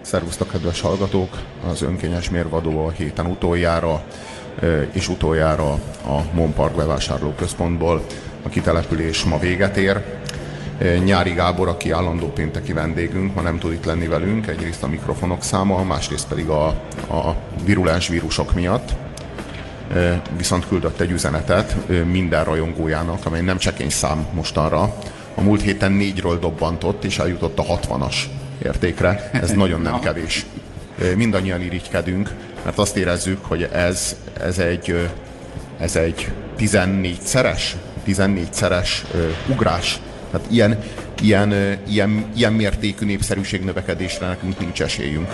Szervusztok, kedves hallgatók! Az önkényes mérvadó a héten utoljára és utoljára a Monpark bevásárlóközpontból. A kitelepülés ma véget ér. Nyári Gábor, aki állandó pénteki vendégünk, ma nem tud itt lenni velünk, egyrészt a mikrofonok száma, másrészt pedig a, a virulens vírusok miatt. Viszont küldött egy üzenetet minden rajongójának, amely nem csekény szám mostanra. A múlt héten négyről dobbantott, és eljutott a 60-as értékre. Ez nagyon nem kevés. Mindannyian irigykedünk, mert azt érezzük, hogy ez, ez egy, ez egy 14-szeres, 14-szeres ugrás. Tehát ilyen, ilyen, ilyen, ilyen mértékű népszerűségnövekedésre nekünk nincs esélyünk.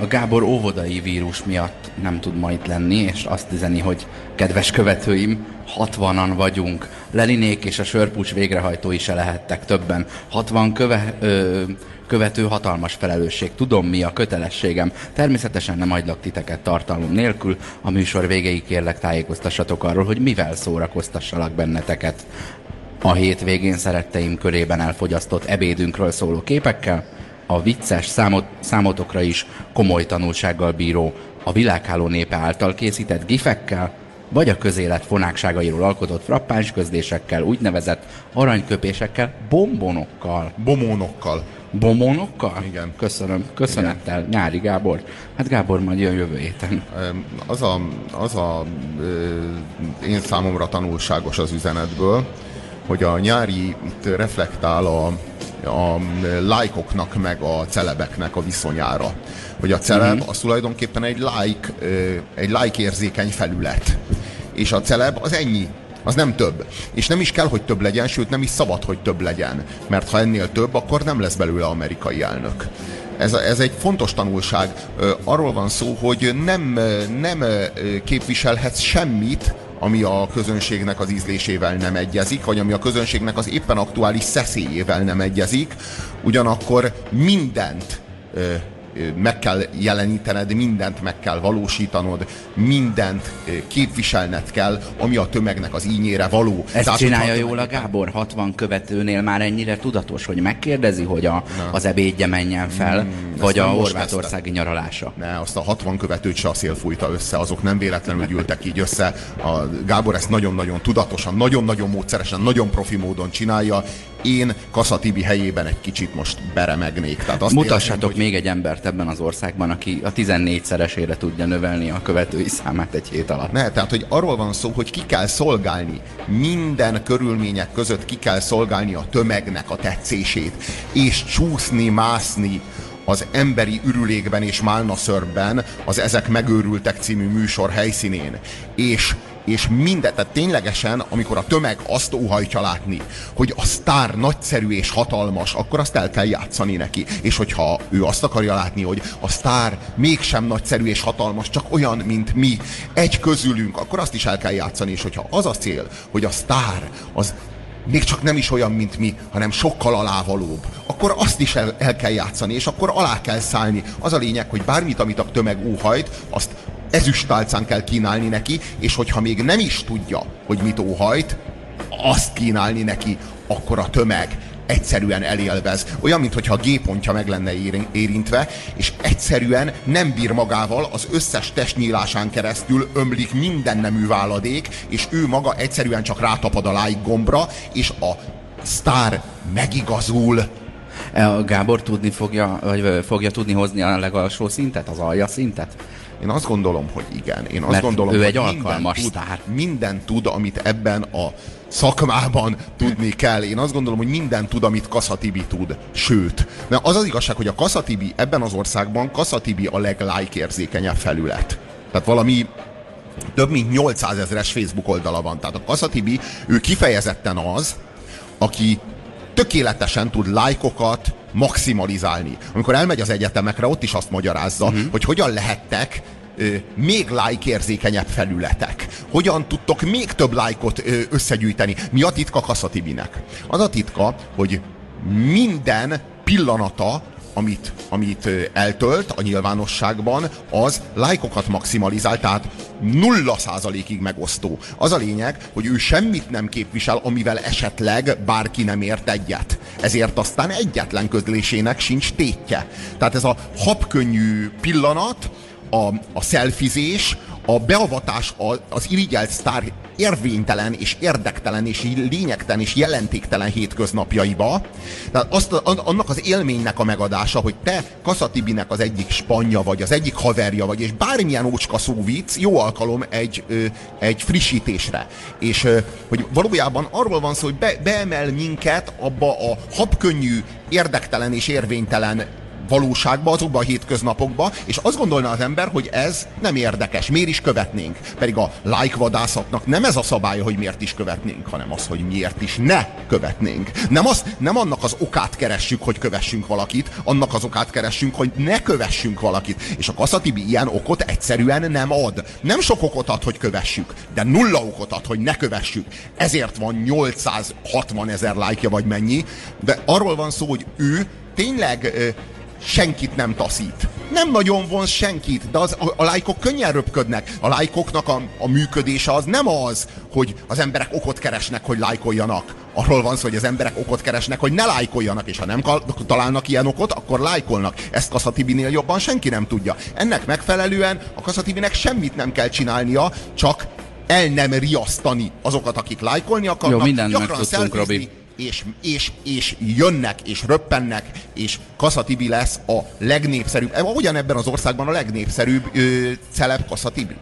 A Gábor óvodai vírus miatt nem tud ma itt lenni, és azt üzeni, hogy kedves követőim, 60-an vagyunk. Lelinék és a sörpucs végrehajtói se lehettek többen. 60 köve, ö, követő hatalmas felelősség. Tudom, mi a kötelességem. Természetesen nem hagylak titeket tartalom nélkül. A műsor végéig kérlek tájékoztassatok arról, hogy mivel szórakoztassalak benneteket. A hétvégén szeretteim körében elfogyasztott ebédünkről szóló képekkel, a vicces számot, számotokra is komoly tanulsággal bíró, a világháló népe által készített gifekkel, vagy a közélet fonákságairól alkotott frappáns közdésekkel, úgynevezett aranyköpésekkel, bombonokkal. Bomónokkal. Bombonokkal? Igen. Köszönöm. Köszönettel. Igen. Nyári Gábor. Hát Gábor majd jön jövő héten. Az a, az a én számomra tanulságos az üzenetből, hogy a nyári itt reflektál a, a lájkoknak meg a celebeknek a viszonyára. Hogy a celeb uh-huh. az tulajdonképpen egy like, egy like érzékeny felület. És a celeb az ennyi. Az nem több. És nem is kell, hogy több legyen, sőt nem is szabad, hogy több legyen. Mert ha ennél több, akkor nem lesz belőle amerikai elnök. Ez, ez egy fontos tanulság. Arról van szó, hogy nem, nem képviselhetsz semmit, ami a közönségnek az ízlésével nem egyezik, vagy ami a közönségnek az éppen aktuális szeszélyével nem egyezik, ugyanakkor mindent meg kell jelenítened, mindent meg kell valósítanod, mindent képviselned kell, ami a tömegnek az ínyére való. Ezt Tehát, csinálja jól a Gábor 60 követőnél már ennyire tudatos, hogy megkérdezi, hogy a, az ebédje menjen fel, hmm, vagy a horvátországi nyaralása. Ne, azt a 60 követőt se a szél fújta össze, azok nem véletlenül gyűltek így össze. A Gábor ezt nagyon-nagyon tudatosan, nagyon-nagyon módszeresen, nagyon profi módon csinálja, én Kassa Tibi helyében egy kicsit most beremegnék. Tehát azt Mutassatok érzem, hogy... még egy embert ebben az országban, aki a 14-szeresére tudja növelni a követői számát egy hét alatt. Ne, tehát hogy arról van szó, hogy ki kell szolgálni. Minden körülmények között ki kell szolgálni a tömegnek a tetszését. És csúszni, mászni az emberi ürülékben és málnaszörben az Ezek megőrültek című műsor helyszínén. És és mindet, tehát ténylegesen, amikor a tömeg azt óhajtja látni, hogy a sztár nagyszerű és hatalmas, akkor azt el kell játszani neki. És hogyha ő azt akarja látni, hogy a sztár mégsem nagyszerű és hatalmas, csak olyan, mint mi, egy közülünk, akkor azt is el kell játszani. És hogyha az a cél, hogy a sztár az még csak nem is olyan, mint mi, hanem sokkal alávalóbb, akkor azt is el, el kell játszani, és akkor alá kell szállni. Az a lényeg, hogy bármit, amit a tömeg óhajt, azt ezüstálcán kell kínálni neki, és hogyha még nem is tudja, hogy mit óhajt, azt kínálni neki, akkor a tömeg egyszerűen elélvez. Olyan, mintha a G-pontja meg lenne érintve, és egyszerűen nem bír magával, az összes testnyílásán keresztül ömlik minden nemű váladék, és ő maga egyszerűen csak rátapad a like gombra, és a sztár megigazul. E, Gábor tudni fogja, vagy fogja tudni hozni a legalsó szintet, az alja szintet? Én azt gondolom, hogy igen. Én azt Mert gondolom, ő hogy egy alkalmas tud, sztár. Minden tud, amit ebben a szakmában tudni kell. Én azt gondolom, hogy minden tud, amit Kaszatibi tud. Sőt, mert az az igazság, hogy a Kaszatibi ebben az országban Kaszatibi a leglájk érzékenyebb felület. Tehát valami több mint 800 ezeres Facebook oldala van. Tehát a Kaszatibi, ő kifejezetten az, aki tökéletesen tud lájkokat maximalizálni. Amikor elmegy az egyetemekre, ott is azt magyarázza, uh-huh. hogy hogyan lehettek ö, még like érzékenyebb felületek. Hogyan tudtok még több lájkot ö, összegyűjteni? Mi a titka Kassa Tibinek? Az a titka, hogy minden pillanata amit, amit eltölt a nyilvánosságban, az lájkokat maximalizál, tehát nulla százalékig megosztó. Az a lényeg, hogy ő semmit nem képvisel, amivel esetleg bárki nem ért egyet. Ezért aztán egyetlen közlésének sincs tétje. Tehát ez a habkönnyű pillanat, a, a szelfizés, a beavatás az irigyelt sztár érvénytelen és érdektelen és lényegtelen és jelentéktelen hétköznapjaiba. Tehát azt, annak az élménynek a megadása, hogy te Kaszatibinek az egyik spanya vagy, az egyik haverja vagy, és bármilyen ócska szóvic jó alkalom egy, egy frissítésre. És hogy valójában arról van szó, hogy be, beemel minket abba a habkönnyű, érdektelen és érvénytelen valóságba, azokba a hétköznapokba, és azt gondolná az ember, hogy ez nem érdekes, miért is követnénk. Pedig a like vadászatnak nem ez a szabálya, hogy miért is követnénk, hanem az, hogy miért is ne követnénk. Nem, az, nem annak az okát keressük, hogy kövessünk valakit, annak az okát keressünk, hogy ne kövessünk valakit. És a Kaszatibi ilyen okot egyszerűen nem ad. Nem sok okot ad, hogy kövessük, de nulla okot ad, hogy ne kövessük. Ezért van 860 ezer lájkja vagy mennyi, de arról van szó, hogy ő tényleg senkit nem taszít. Nem nagyon vonz senkit, de az, a, a lájkok könnyen röpködnek. A lájkoknak a, a működése az nem az, hogy az emberek okot keresnek, hogy lájkoljanak. Arról van szó, hogy az emberek okot keresnek, hogy ne lájkoljanak, és ha nem találnak ilyen okot, akkor lájkolnak. Ezt Kaszatibinél jobban senki nem tudja. Ennek megfelelően a Kaszatibinek semmit nem kell csinálnia, csak el nem riasztani azokat, akik lájkolni akarnak. Jó, mindent megtudtunk, Robi és, és, és jönnek, és röppennek, és Kaszatibi lesz a legnépszerűbb, ebben az országban a legnépszerűbb ö, celeb Kaszatibi.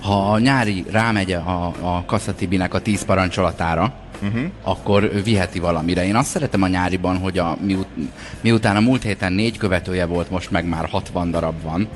Ha a nyári rámegy a, a Kaszatibinek a tíz parancsolatára, uh-huh. akkor viheti valamire. Én azt szeretem a nyáriban, hogy a, miut, miután a múlt héten négy követője volt, most meg már 60 darab van,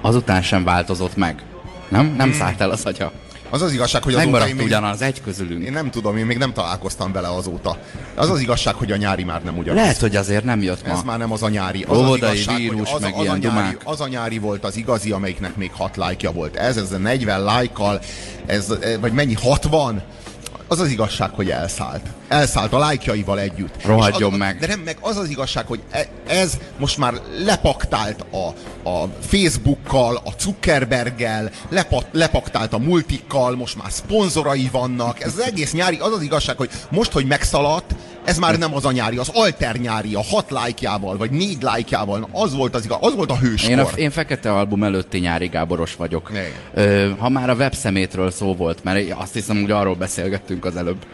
azután sem változott meg. Nem? Nem hmm. szállt el az agya. Az az igazság, hogy azóta én még, ugyanaz, egy közülünk. Én nem tudom, én még nem találkoztam bele azóta. Az az igazság, hogy a nyári már nem ugyanaz. Lehet, hogy azért nem jött ma. Ez már nem az a nyári. Az Óvodai az igazság, vírus, az, meg az, ilyen a nyári, az a nyári volt az igazi, amelyiknek még 6 lájkja volt. Ez, ez a 40 lájkkal, ez, vagy mennyi, 60? Az az igazság, hogy elszállt. Elszállt a lájkjaival együtt. Rohadjon az, meg. De nem, meg az az igazság, hogy e, ez most már lepaktált a, a Facebookkal, a Zuckerberggel, lepa, lepaktált a multikkal, most már szponzorai vannak. Ez az egész nyári, az az igazság, hogy most, hogy megszaladt, ez már nem az a nyári, az alter nyári, a hat lájkjával, vagy négy lájkjával, az volt az igaz, az volt a hőskor. Én, a, én Fekete Album előtti nyári Gáboros vagyok. Ö, ha már a webszemétről szó volt, mert azt hiszem, hogy arról beszélgettünk az előbb,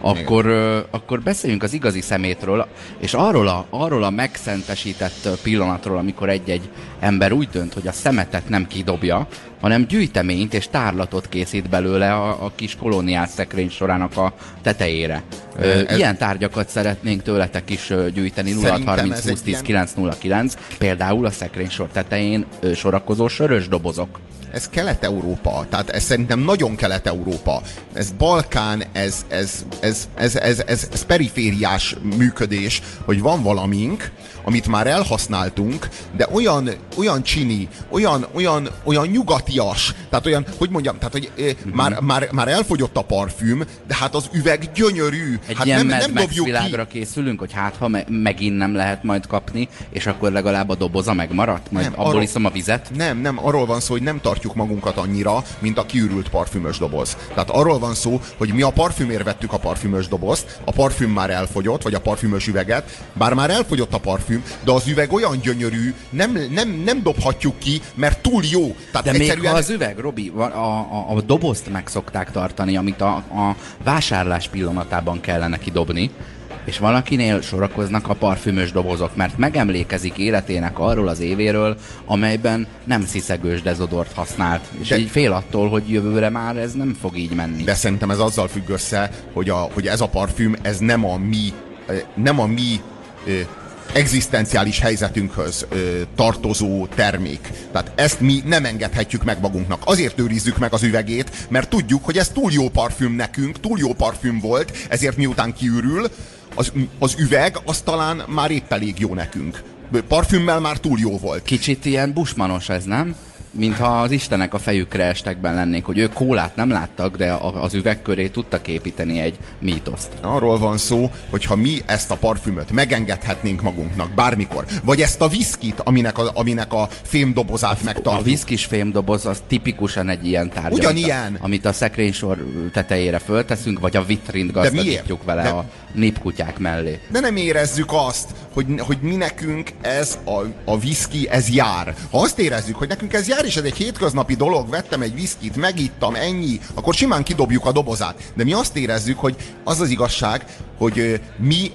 akkor, ö, akkor beszéljünk az igazi szemétről, és arról a, arról a megszentesített pillanatról, amikor egy-egy ember úgy dönt, hogy a szemetet nem kidobja, hanem gyűjteményt és tárlatot készít belőle a, a kis kolóniás szekrény sorának a tetejére. Ö, ez... Ilyen tárgyakat szeretnénk tőletek is gyűjteni 0630 20 10 909, például a szekrény sor tetején sorakozó sörös dobozok ez Kelet-Európa, tehát ez szerintem nagyon Kelet-Európa. Ez Balkán, ez, ez, ez, ez, ez, ez, ez perifériás működés, hogy van valamink, amit már elhasználtunk, de olyan, olyan csini, olyan, olyan, olyan nyugatias, tehát olyan, hogy mondjam, tehát hogy mm-hmm. már, már, már elfogyott a parfüm, de hát az üveg gyönyörű. Egy hát ilyen nem, nem dobjuk világra ki. készülünk, hogy hát ha me- megint nem lehet majd kapni, és akkor legalább a doboza megmaradt, majd nem, abból arról, iszom a vizet? Nem, nem, arról van szó, hogy nem tartjuk magunkat annyira, mint a kiürült parfümös doboz. Tehát arról van szó, hogy mi a parfümért vettük a parfümös dobozt, a parfüm már elfogyott, vagy a parfümös üveget, bár már elfogyott a parfüm, de az üveg olyan gyönyörű, nem, nem, nem dobhatjuk ki, mert túl jó. Tehát de egyszerűen... még ha az üveg, Robi, a, a, a dobozt meg szokták tartani, amit a, a vásárlás pillanatában kellene kidobni, és valakinél sorakoznak a parfümös dobozok, mert megemlékezik életének arról az évéről, amelyben nem sziszegős dezodort használt. És De... így fél attól, hogy jövőre már ez nem fog így menni. De szerintem ez azzal függ össze, hogy, a, hogy ez a parfüm, ez nem a mi, nem a mi egzisztenciális helyzetünkhöz ö, tartozó termék. Tehát ezt mi nem engedhetjük meg magunknak. Azért őrizzük meg az üvegét, mert tudjuk, hogy ez túl jó parfüm nekünk, túl jó parfüm volt, ezért miután kiürül, az, az üveg az talán már épp elég jó nekünk. Parfümmel már túl jó volt. Kicsit ilyen busmanos ez, nem? Mintha az istenek a fejükre estekben lennék, hogy ők kólát nem láttak, de a- az üveg köré tudtak építeni egy mítoszt. Arról van szó, hogy ha mi ezt a parfümöt megengedhetnénk magunknak bármikor, vagy ezt a viszkit, aminek a, aminek a fémdobozát A megtartjuk, viszkis fémdoboz az tipikusan egy ilyen tárgy. Ugyanilyen. Amit a, a szekrénysor tetejére fölteszünk, vagy a vitrint gazdagítjuk vele De- a népkutyák mellé. de nem érezzük azt, hogy, hogy mi nekünk ez a, a viszki, ez jár. Ha azt érezzük, hogy nekünk ez jár, és ez egy hétköznapi dolog, vettem egy viszkit, megittam, ennyi, akkor simán kidobjuk a dobozát. De mi azt érezzük, hogy az az igazság, hogy mi,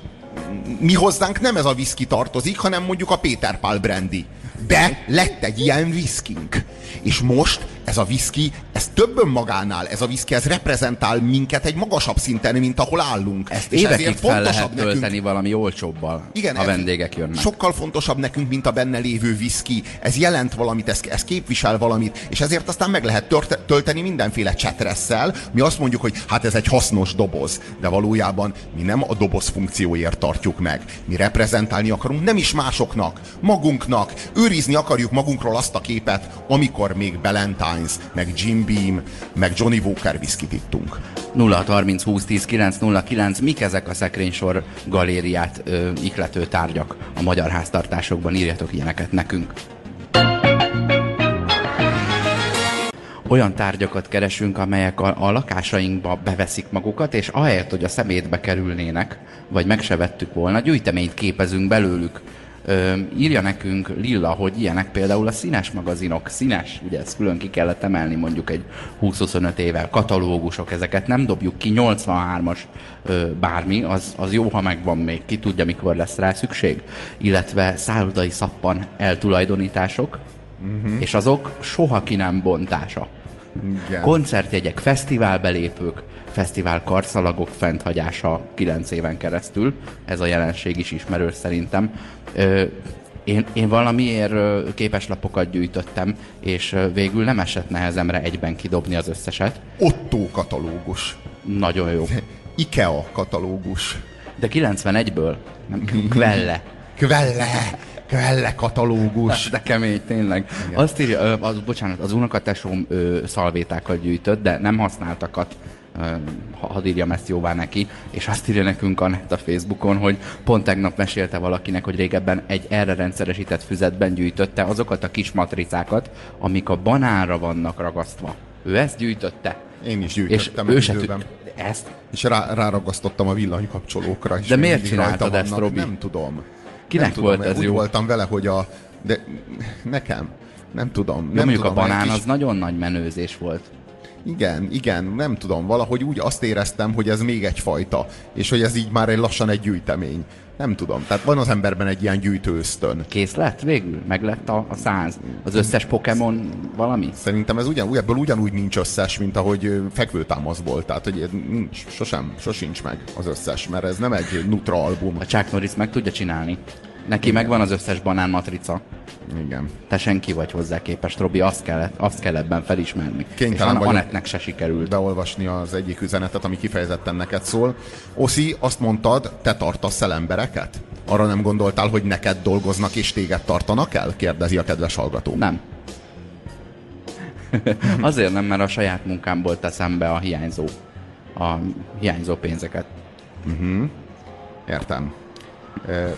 mi hozzánk nem ez a viszki tartozik, hanem mondjuk a Péter Pál brandy. De lett egy ilyen viszkink. És most ez a viszki, ez több önmagánál, ez a viszki, ez reprezentál minket egy magasabb szinten, mint ahol állunk. Ezt és évekig fel lehet fontosabb tölteni valami olcsóbbal, igen, ha ez vendégek jönnek. Sokkal fontosabb nekünk, mint a benne lévő viszki. Ez jelent valamit, ez, ez képvisel valamit, és ezért aztán meg lehet törte, tölteni mindenféle csetresszel. Mi azt mondjuk, hogy hát ez egy hasznos doboz, de valójában mi nem a doboz funkcióért tartjuk meg. Mi reprezentálni akarunk nem is másoknak, magunknak. Őrizni akarjuk magunkról azt a képet, amikor még Ballantines, meg Jim Beam, meg Johnny Walker viszkit ittunk. 0 30 20 10 909, mik ezek a szekrénysor galériát ö, iklető tárgyak a magyar háztartásokban? Írjatok ilyeneket nekünk. Olyan tárgyakat keresünk, amelyek a, a lakásainkba beveszik magukat, és ahelyett, hogy a szemétbe kerülnének, vagy meg se vettük volna, gyűjteményt képezünk belőlük. Ö, írja nekünk Lilla, hogy ilyenek például a színes magazinok, színes, ugye ezt külön ki kellett emelni mondjuk egy 20-25 éve, katalógusok, ezeket nem dobjuk ki, 83-as ö, bármi, az, az jó, ha megvan még, ki tudja, mikor lesz rá szükség. Illetve szállodai szappan eltulajdonítások, uh-huh. és azok soha ki nem bontása. Igen. Koncertjegyek, fesztiválbelépők, fesztivál karszalagok fenthagyása 9 éven keresztül. Ez a jelenség is ismerős szerintem. Ö, én, én valamiért képeslapokat gyűjtöttem, és végül nem esett nehezemre egyben kidobni az összeset. Otto katalógus. Nagyon jó. IKEA katalógus. De 91-ből, nem Kvelle. Kvelle, Kvelle katalógus. De kemény, tényleg. Igen. Azt írja, az, bocsánat, az unokatesóm szalvétákat gyűjtött, de nem használtakat. Hadd írjam ezt jóvá neki, és azt írja nekünk Anett a Facebookon, hogy pont tegnap mesélte valakinek, hogy régebben egy erre rendszeresített füzetben gyűjtötte azokat a kis matricákat, amik a banánra vannak ragasztva. Ő ezt gyűjtötte. Én is És gyűjtöttem ő egy se tű- ezt És rá, ráragasztottam a villanykapcsolókra. És De miért csináltad ezt. Robi? Nem tudom. Kinek nem tudom, volt ez úgy jó? voltam vele, hogy a... De nekem. Nem tudom. nem Nem mondjuk tudom, a banán kis- az nagyon nagy menőzés volt. Igen, igen, nem tudom, valahogy úgy azt éreztem, hogy ez még egyfajta, és hogy ez így már egy lassan egy gyűjtemény. Nem tudom, tehát van az emberben egy ilyen gyűjtő ösztön. Kész lett végül? Meg lett a, a száz? Az összes Pokémon valami? Szerintem ez ugyan, ebből ugyanúgy nincs összes, mint ahogy fekvőtámasz volt. Tehát, hogy nincs, sosem, sosincs meg az összes, mert ez nem egy Nutra album. A Chuck Norris meg tudja csinálni. Neki megvan az összes banán matrica. Igen. Te senki vagy hozzá képest, Robi, azt kell, azt kell ebben felismerni. Kénytelen és An- vagyok. Anettnek se sikerült. beolvasni az egyik üzenetet, ami kifejezetten neked szól. Oszi, azt mondtad, te tartasz el embereket? Arra nem gondoltál, hogy neked dolgoznak és téged tartanak el? Kérdezi a kedves hallgató. Nem. Azért nem, mert a saját munkámból teszem be a hiányzó, a hiányzó pénzeket. Értem. Ö,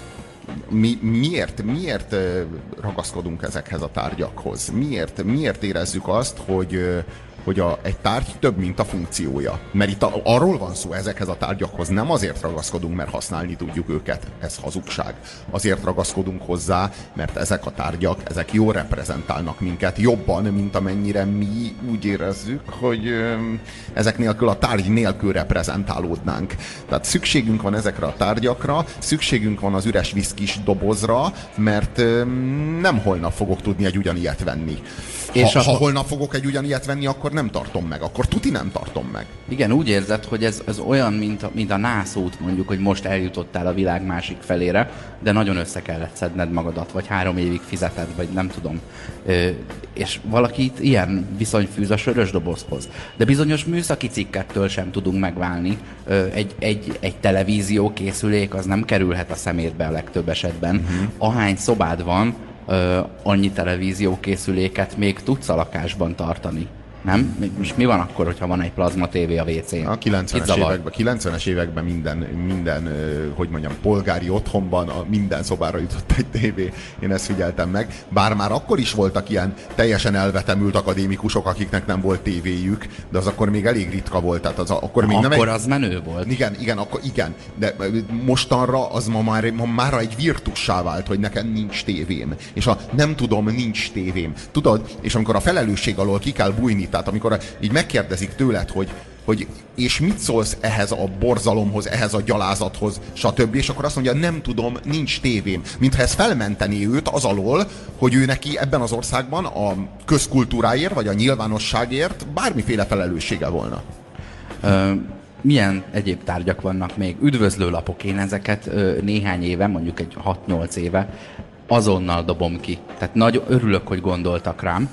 Mi, miért, miért ö, ragaszkodunk ezekhez a tárgyakhoz? Miért, miért érezzük azt, hogy, ö, hogy a, egy tárgy több, mint a funkciója? Mert itt a, arról van szó ezekhez a tárgyakhoz, nem azért ragaszkodunk, mert használni tudjuk őket, ez hazugság. Azért ragaszkodunk hozzá, mert ezek a tárgyak, ezek jól reprezentálnak minket, jobban, mint amennyire mi úgy érezzük, hogy ezek nélkül a tárgy nélkül reprezentálódnánk. Tehát szükségünk van ezekre a tárgyakra, szükségünk van az üres viszkis dobozra, mert nem holnap fogok tudni egy ugyanilyet venni. Ha, És ha akkor- holnap fogok egy ugyanilyet venni, akkor nem tartom meg. Akkor tuti nem tartom meg. Igen, úgy érzed, hogy ez, ez olyan, mint a, mint a nászút, mondjuk, hogy most eljutottál a világ másik felére, de nagyon össze kellett szedned magadat, vagy három évig fizeted, vagy nem tudom. Ö, és valakit ilyen viszony fűz a sörös dobozhoz. De bizonyos műszaki cikkettől sem tudunk megválni. Ö, egy, egy, egy televízió készülék az nem kerülhet a szemétbe a legtöbb esetben. Uh-huh. Ahány szobád van, ö, annyi televíziókészüléket még tudsz a lakásban tartani. Nem? Most mi van akkor, hogyha van egy plazma tévé a WC-n? A 90-es években, 90-es években minden, minden, hogy mondjam, polgári otthonban a minden szobára jutott egy tévé. Én ezt figyeltem meg. Bár már akkor is voltak ilyen teljesen elvetemült akadémikusok, akiknek nem volt tévéjük, de az akkor még elég ritka volt. Tehát az, akkor még akkor nem az menő volt. Igen, igen, akkor igen. De mostanra az ma már, ma már egy virtussá vált, hogy nekem nincs tévém. És a nem tudom, nincs tévém. Tudod? És amikor a felelősség alól ki kell bújni, tehát amikor így megkérdezik tőled, hogy, hogy és mit szólsz ehhez a borzalomhoz, ehhez a gyalázathoz, stb. És akkor azt mondja, nem tudom, nincs tévém. Mintha ez felmenteni őt az alól, hogy ő neki ebben az országban a közkultúráért, vagy a nyilvánosságért bármiféle felelőssége volna. Ö, milyen egyéb tárgyak vannak még? Üdvözlőlapok, én ezeket ö, néhány éve, mondjuk egy 6-8 éve azonnal dobom ki. Tehát nagy örülök, hogy gondoltak rám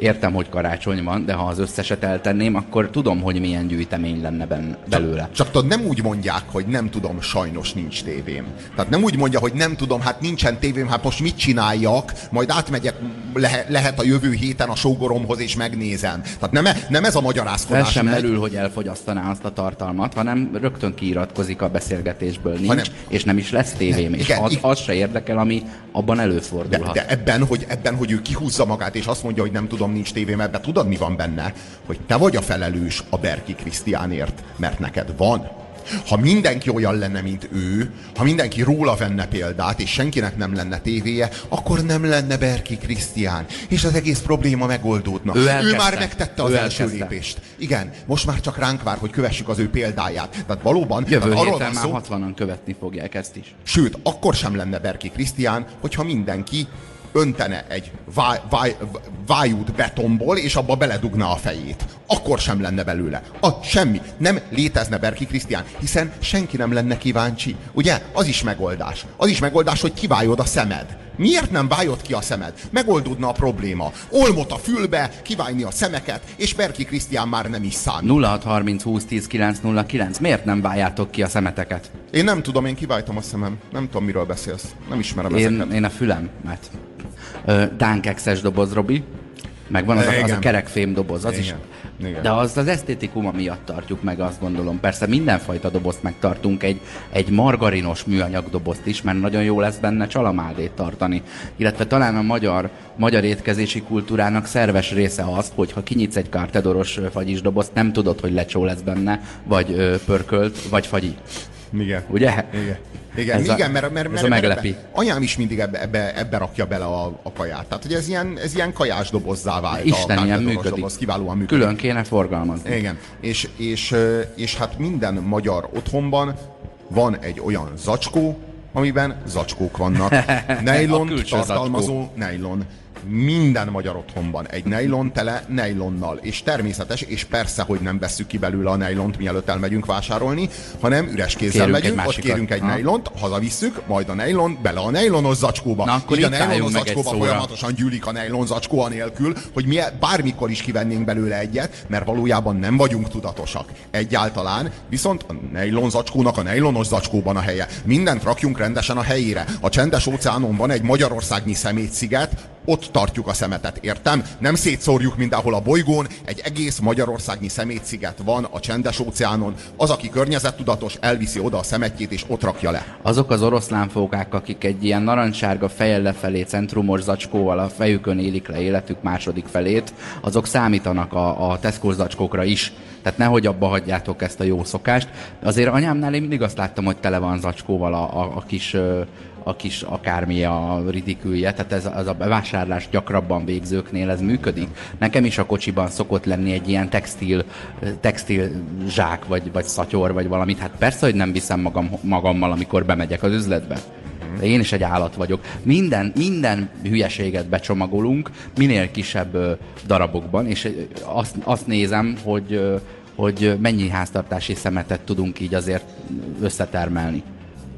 értem, hogy karácsony van, de ha az összeset eltenném, akkor tudom, hogy milyen gyűjtemény lenne ben, belőle. Csak, csak tudod, nem úgy mondják, hogy nem tudom, sajnos nincs tévém. Tehát nem úgy mondja, hogy nem tudom, hát nincsen tévém, hát most mit csináljak, majd átmegyek, lehe, lehet a jövő héten a sógoromhoz és megnézem. Tehát nem, e, nem ez a magyarázkodás. Ez sem merül, hogy elfogyasztaná azt a tartalmat, hanem rögtön kiiratkozik a beszélgetésből, nincs, hanem, és nem is lesz tévém, és igen, az, az se érdekel, ami abban előfordulhat. De, de ebben, hogy, ebben, hogy ő kihúzza magát, és azt mondja, hogy nem tudom, nincs tévém, ebben tudod, mi van benne? Hogy te vagy a felelős a Berki Krisztiánért, mert neked van. Ha mindenki olyan lenne, mint ő, ha mindenki róla venne példát, és senkinek nem lenne tévéje, akkor nem lenne Berki Krisztián. És az egész probléma megoldódna. Ő, ő már megtette az ő első elkezdte. lépést. Igen, most már csak ránk vár, hogy kövessük az ő példáját. Tehát valóban... Jövő tehát héten már szó, 60-an követni fogják ezt is. Sőt, akkor sem lenne Berki Krisztián, hogyha mindenki öntene egy váj, váj, vájút betonból, és abba beledugna a fejét. Akkor sem lenne belőle. A, semmi. Nem létezne Berki Krisztián, hiszen senki nem lenne kíváncsi. Ugye? Az is megoldás. Az is megoldás, hogy kivájod a szemed. Miért nem vájod ki a szemed? Megoldódna a probléma. Olmot a fülbe, kiválni a szemeket, és Berki Krisztián már nem is számít. 0630 20 10 909. Miért nem vájátok ki a szemeteket? Én nem tudom, én kiváltam a szemem. Nem tudom, miről beszélsz. Nem ismerem én, ezeket. Én a fülemet. Dánkexes doboz, Robi. Meg van az, a, az a kerekfém doboz, az Igen. is. Igen. De az az esztétikuma miatt tartjuk meg, azt gondolom. Persze mindenfajta dobozt megtartunk, egy, egy margarinos műanyag dobozt is, mert nagyon jó lesz benne csalamádét tartani. Illetve talán a magyar, magyar étkezési kultúrának szerves része az, hogy ha kinyitsz egy kártedoros fagyis dobozt, nem tudod, hogy lecsó lesz benne, vagy ö, pörkölt, vagy fagyi. Igen. Ugye? Igen. Igen, ez igen, a, mert, mert, mert, mert ebbe, anyám is mindig ebbe, ebbe, ebbe rakja bele a, a kaját. Tehát, hogy ez ilyen, ez ilyen kajás dobozzá vált. Isten, a ilyen működik. Doboz, kiválóan működik. Külön kéne forgalmazni. Igen, és, és, és hát minden magyar otthonban van egy olyan zacskó, amiben zacskók vannak. Nejlon tartalmazó nejlon minden magyar otthonban egy nejlon tele nejlonnal. És természetes, és persze, hogy nem vesszük ki belőle a nejlont, mielőtt elmegyünk vásárolni, hanem üres kézzel kérünk megyünk, ott kérünk egy ha. nejlont, hazavisszük, majd a nejlon bele a nejlonos zacskóba. Na, akkor Így a nejlonos zacskóba folyamatosan gyűlik a nejlon zacskó anélkül, hogy mi bármikor is kivennénk belőle egyet, mert valójában nem vagyunk tudatosak. Egyáltalán, viszont a nejlon zacskónak a nejlonos zacskóban a helye. Mindent rakjunk rendesen a helyére. A csendes óceánon van egy Magyarországnyi szemétsziget, ott tartjuk a szemetet, értem? Nem szétszórjuk mindenhol a bolygón, egy egész Magyarországnyi szemétsziget van a csendes óceánon, az, aki környezettudatos, elviszi oda a szemetjét és ott rakja le. Azok az oroszlánfókák, akik egy ilyen narancssárga fejjel lefelé centrumos zacskóval a fejükön élik le életük második felét, azok számítanak a, a zacskókra is. Tehát nehogy abba hagyjátok ezt a jó szokást. Azért anyámnál én mindig azt láttam, hogy tele van zacskóval a, a, a kis a kis akármi a ridikülje, tehát ez, az a bevásárlás gyakrabban végzőknél ez működik. Nekem is a kocsiban szokott lenni egy ilyen textil, textil zsák, vagy, vagy szatyor, vagy valamit. Hát persze, hogy nem viszem magam, magammal, amikor bemegyek az üzletbe. De én is egy állat vagyok. Minden, minden hülyeséget becsomagolunk, minél kisebb darabokban, és azt, azt nézem, hogy, hogy mennyi háztartási szemetet tudunk így azért összetermelni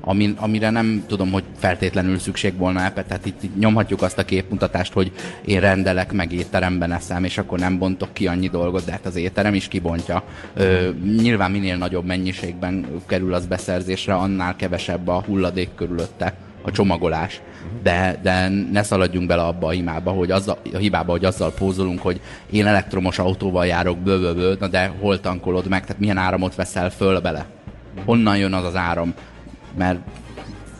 amin, amire nem tudom, hogy feltétlenül szükség volna ebbe, tehát itt, itt nyomhatjuk azt a képmutatást, hogy én rendelek, meg étteremben eszem, és akkor nem bontok ki annyi dolgot, de hát az étterem is kibontja. Ö, nyilván minél nagyobb mennyiségben kerül az beszerzésre, annál kevesebb a hulladék körülötte a csomagolás. De, de ne szaladjunk bele abba a hibába, hogy azzal, a hibába, hogy azzal pózolunk, hogy én elektromos autóval járok, bő, bő, bő, na de hol tankolod meg, tehát milyen áramot veszel föl bele? Honnan jön az az áram? Mert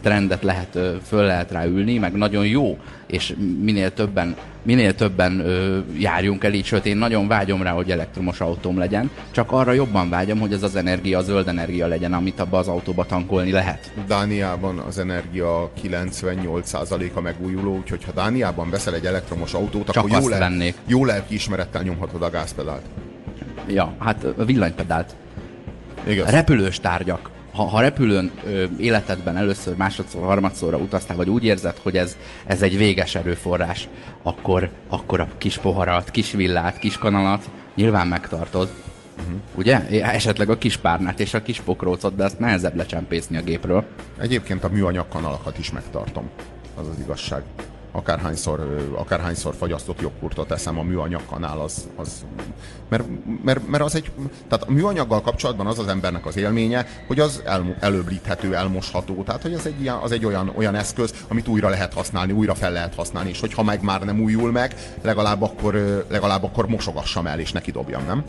trendet lehet, föl lehet rá ülni, meg nagyon jó, és minél többen, minél többen ö, járjunk el így, sőt én nagyon vágyom rá, hogy elektromos autóm legyen, csak arra jobban vágyom, hogy ez az energia, a zöld energia legyen, amit abba az autóba tankolni lehet. Dániában az energia 98%-a megújuló, úgyhogy ha Dániában veszel egy elektromos autót, Csak akkor jó, le, vennék. jó lelki ismerettel nyomhatod a gázpedált. Ja, hát a villanypedált. Igaz? Repülős tárgyak. Ha, ha repülőn ö, életedben először, másodszor, harmadszorra utaztál, vagy úgy érzed, hogy ez, ez egy véges erőforrás, akkor, akkor a kis poharat, kis villát, kis kanalat nyilván megtartod. Uh-huh. Ugye? Esetleg a kis párnát és a kis pokrócot, de azt nehezebb lecsempészni a gépről. Egyébként a műanyag kanalakat is megtartom. Az az igazság. Akárhányszor, akárhányszor fagyasztott joghurtot eszem, a műanyag kanál az... az mert, mert, mert, az egy... Tehát a műanyaggal kapcsolatban az az embernek az élménye, hogy az el, előblíthető, elmosható. Tehát, hogy ez egy, ilyen, az egy olyan, olyan eszköz, amit újra lehet használni, újra fel lehet használni, és hogyha meg már nem újul meg, legalább akkor, legalább akkor mosogassam el, és neki dobjam, nem?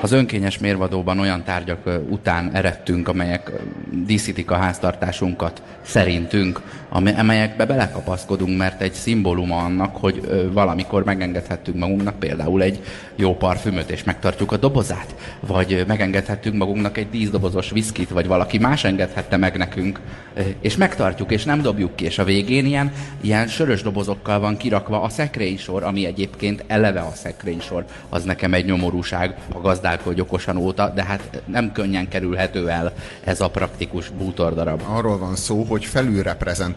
Az önkényes mérvadóban olyan tárgyak után eredtünk, amelyek díszítik a háztartásunkat szerintünk, amelyekbe belekapaszkodunk, mert egy szimbóluma annak, hogy ö, valamikor megengedhettünk magunknak például egy jó parfümöt, és megtartjuk a dobozát, vagy ö, megengedhettünk magunknak egy díszdobozos viszkit, vagy valaki más engedhette meg nekünk, ö, és megtartjuk, és nem dobjuk ki, és a végén ilyen, ilyen sörös dobozokkal van kirakva a szekrénysor, ami egyébként eleve a szekrénysor, az nekem egy nyomorúság a gazdálkodj okosan óta, de hát nem könnyen kerülhető el ez a praktikus bútordarab. Arról van szó, hogy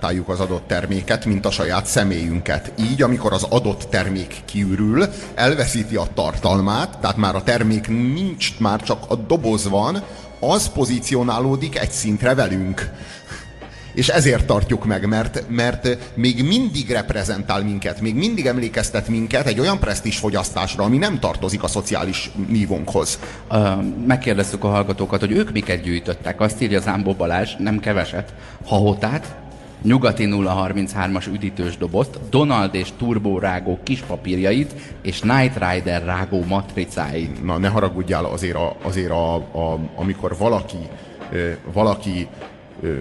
felülreprezentáljuk az adott terméket, mint a saját személyünket. Így, amikor az adott termék kiürül, elveszíti a tartalmát, tehát már a termék nincs, már csak a doboz van, az pozícionálódik egy szintre velünk. És ezért tartjuk meg, mert, mert még mindig reprezentál minket, még mindig emlékeztet minket egy olyan presztis fogyasztásra, ami nem tartozik a szociális nívónkhoz. Megkérdeztük a hallgatókat, hogy ők miket gyűjtöttek. Azt írja Zámbó Balázs, nem keveset, hahotát, nyugati 033-as üdítős dobozt, Donald és Turbo rágó kis papírjait, és Night Rider rágó matricáit. Na, ne haragudjál azért, a, azért a, a, amikor valaki, ö, valaki ö,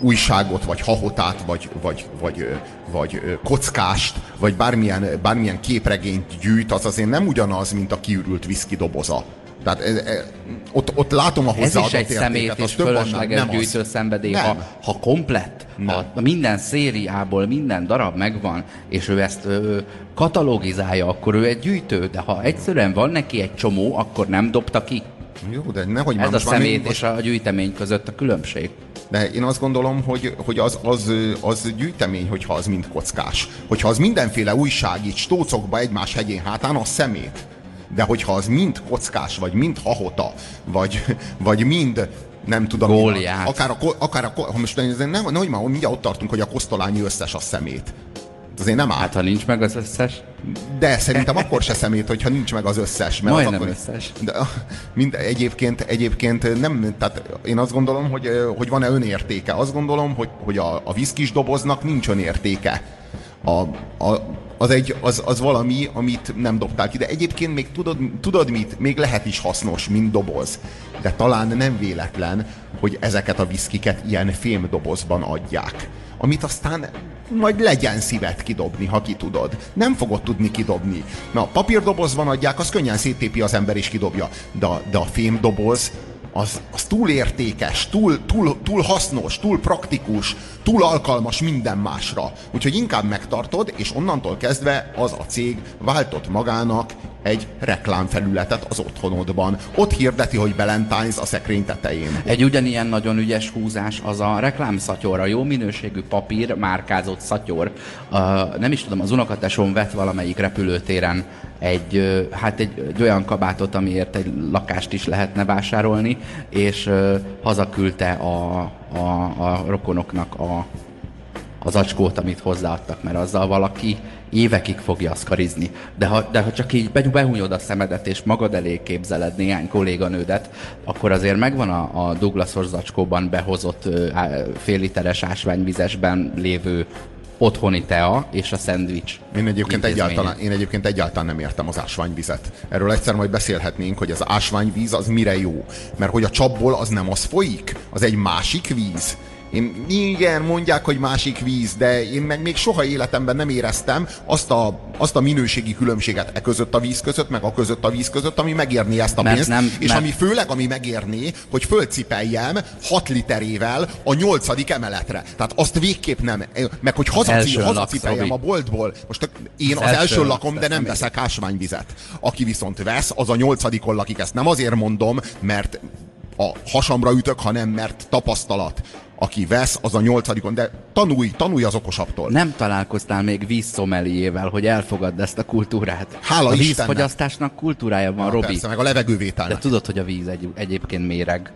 újságot, vagy hahotát, vagy, vagy, vagy, vagy kockást, vagy bármilyen, bármilyen képregényt gyűjt, az azért nem ugyanaz, mint a kiürült viszki doboza. Tehát e, e, ott, ott látom a Ez hozzáadott is egy szemét és fölösleges nem gyűjtő szenvedély. Nem. Ha, ha komplett, ha minden szériából minden darab megvan, és ő ezt ö, katalogizálja, akkor ő egy gyűjtő, de ha egyszerűen van neki egy csomó, akkor nem dobta ki. Jó, de nehogy Ez a szemét most- és a gyűjtemény között a különbség. De én azt gondolom, hogy, hogy az, az, az gyűjtemény, hogyha az mind kockás. Hogyha az mindenféle újság így stócokba egymás hegyén hátán, az szemét. De hogyha az mind kockás, vagy mind hahota, vagy, vagy mind nem tudom, Góliát. akár a, akár a, ha most nem, nem, nehogy már mindjárt ott tartunk, hogy a kosztolányi összes a szemét. Azért nem áll. Hát ha nincs meg az összes, De szerintem akkor se szemét, hogyha nincs meg az összes. Mert az Majdnem akkor, összes. De, mind, egyébként, egyébként nem, tehát én azt gondolom, hogy, hogy van-e önértéke. Azt gondolom, hogy, hogy a, a viszkis doboznak nincs önértéke. A, a, az, egy, az, az valami, amit nem dobtál ki. De egyébként még tudod, tudod mit? Még lehet is hasznos, mint doboz. De talán nem véletlen, hogy ezeket a viszkiket ilyen fémdobozban adják amit aztán majd legyen szívet kidobni, ha ki tudod. Nem fogod tudni kidobni. Na, papírdobozban adják, az könnyen széttépi az ember és kidobja. De, de a fémdoboz, az, az túl értékes, túl, túl, túl hasznos, túl praktikus, túl alkalmas minden másra. Úgyhogy inkább megtartod, és onnantól kezdve az a cég váltott magának egy reklámfelületet az otthonodban. Ott hirdeti, hogy Valentine's a szekrény tetején. Egy ugyanilyen nagyon ügyes húzás az a reklámszatyor, a jó minőségű papír, márkázott szatyor. Uh, nem is tudom, az unokatesom vett valamelyik repülőtéren egy, hát egy, egy olyan kabátot, amiért egy lakást is lehetne vásárolni, és uh, hazaküldte a, a, a rokonoknak a az acskót, amit hozzáadtak, mert azzal valaki évekig fogja azt karizni. De ha, de ha csak így behúnyod a szemedet, és magad elé képzeled néhány kolléganődet, akkor azért megvan a, a Douglasos zacskóban behozott fél literes ásványvizesben lévő otthoni tea és a szendvics. Én egyébként, egyáltalán, én egyébként egyáltalán nem értem az ásványvizet. Erről egyszer majd beszélhetnénk, hogy az ásványvíz az mire jó. Mert hogy a csapból az nem az folyik, az egy másik víz én, igen, mondják, hogy másik víz, de én meg még soha életemben nem éreztem azt a, azt a minőségi különbséget e között a víz között, meg a között a víz között, ami megérni ezt a pénzt, nem, és mert... ami főleg, ami megérné, hogy fölcipeljem 6 literével a nyolcadik emeletre. Tehát azt végképp nem, meg hogy hazaci, hazacipeljem a boltból. Most én az, az első lakom, de nem veszek ásványvizet. Aki viszont vesz, az a nyolcadikon lakik. Ezt nem azért mondom, mert a hasamra ütök, hanem mert tapasztalat aki vesz, az a nyolcadikon, de tanulj, tanulj az okosabbtól. Nem találkoztál még vízszomeliével, hogy elfogadd ezt a kultúrát. Hála a vízfogyasztásnak kultúrája van, ja, Robi. Persze, meg a levegővételnek. De tudod, hogy a víz egy, egyébként méreg.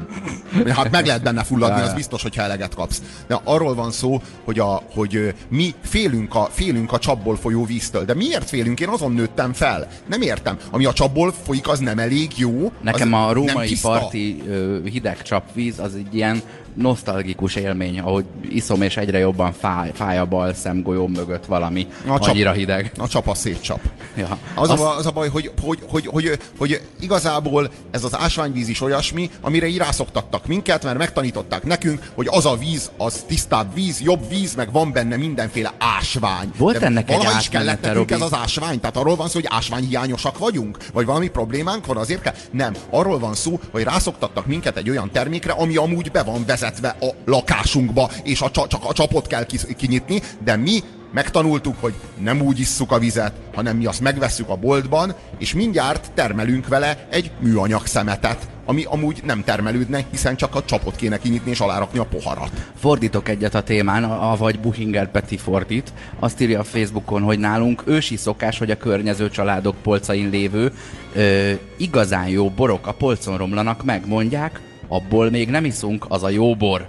Hát meg lehet benne fulladni, az biztos, hogyha eleget kapsz. De arról van szó, hogy, a, hogy mi félünk a, félünk a csapból folyó víztől. De miért félünk? Én azon nőttem fel. Nem értem. Ami a csapból folyik, az nem elég jó. Nekem a római parti hideg csapvíz az egy ilyen nosztalgikus élmény, ahogy iszom, és egyre jobban fáj, fáj a bal szemgolyóm mögött valami, a csap, annyira hideg. A csap a szétcsap. Ja. Az, Azt... a, az a baj, hogy, hogy, hogy, hogy, hogy igazából ez az ásványvíz is olyasmi, amire rászoktattak minket, mert megtanították nekünk, hogy az a víz, az tisztább víz, jobb víz, meg van benne mindenféle ásvány. Volt De ennek egy is kellett nekünk ez az ásvány? Tehát arról van szó, hogy ásványhiányosak vagyunk? Vagy valami problémánk van azért kell? Nem. Arról van szó, hogy rászoktattak minket egy olyan termékre, ami amúgy be van vezetve vezetve a lakásunkba, és a, csak a csapot kell kinyitni, de mi megtanultuk, hogy nem úgy isszuk a vizet, hanem mi azt megvesszük a boltban, és mindjárt termelünk vele egy műanyag szemetet, ami amúgy nem termelődne, hiszen csak a csapot kéne kinyitni és alárakni a poharat. Fordítok egyet a témán, avagy Buchinger Peti fordít. Azt írja a Facebookon, hogy nálunk ősi szokás, hogy a környező családok polcain lévő ö, igazán jó borok a polcon romlanak meg, mondják, abból még nem iszunk, az a jó bor.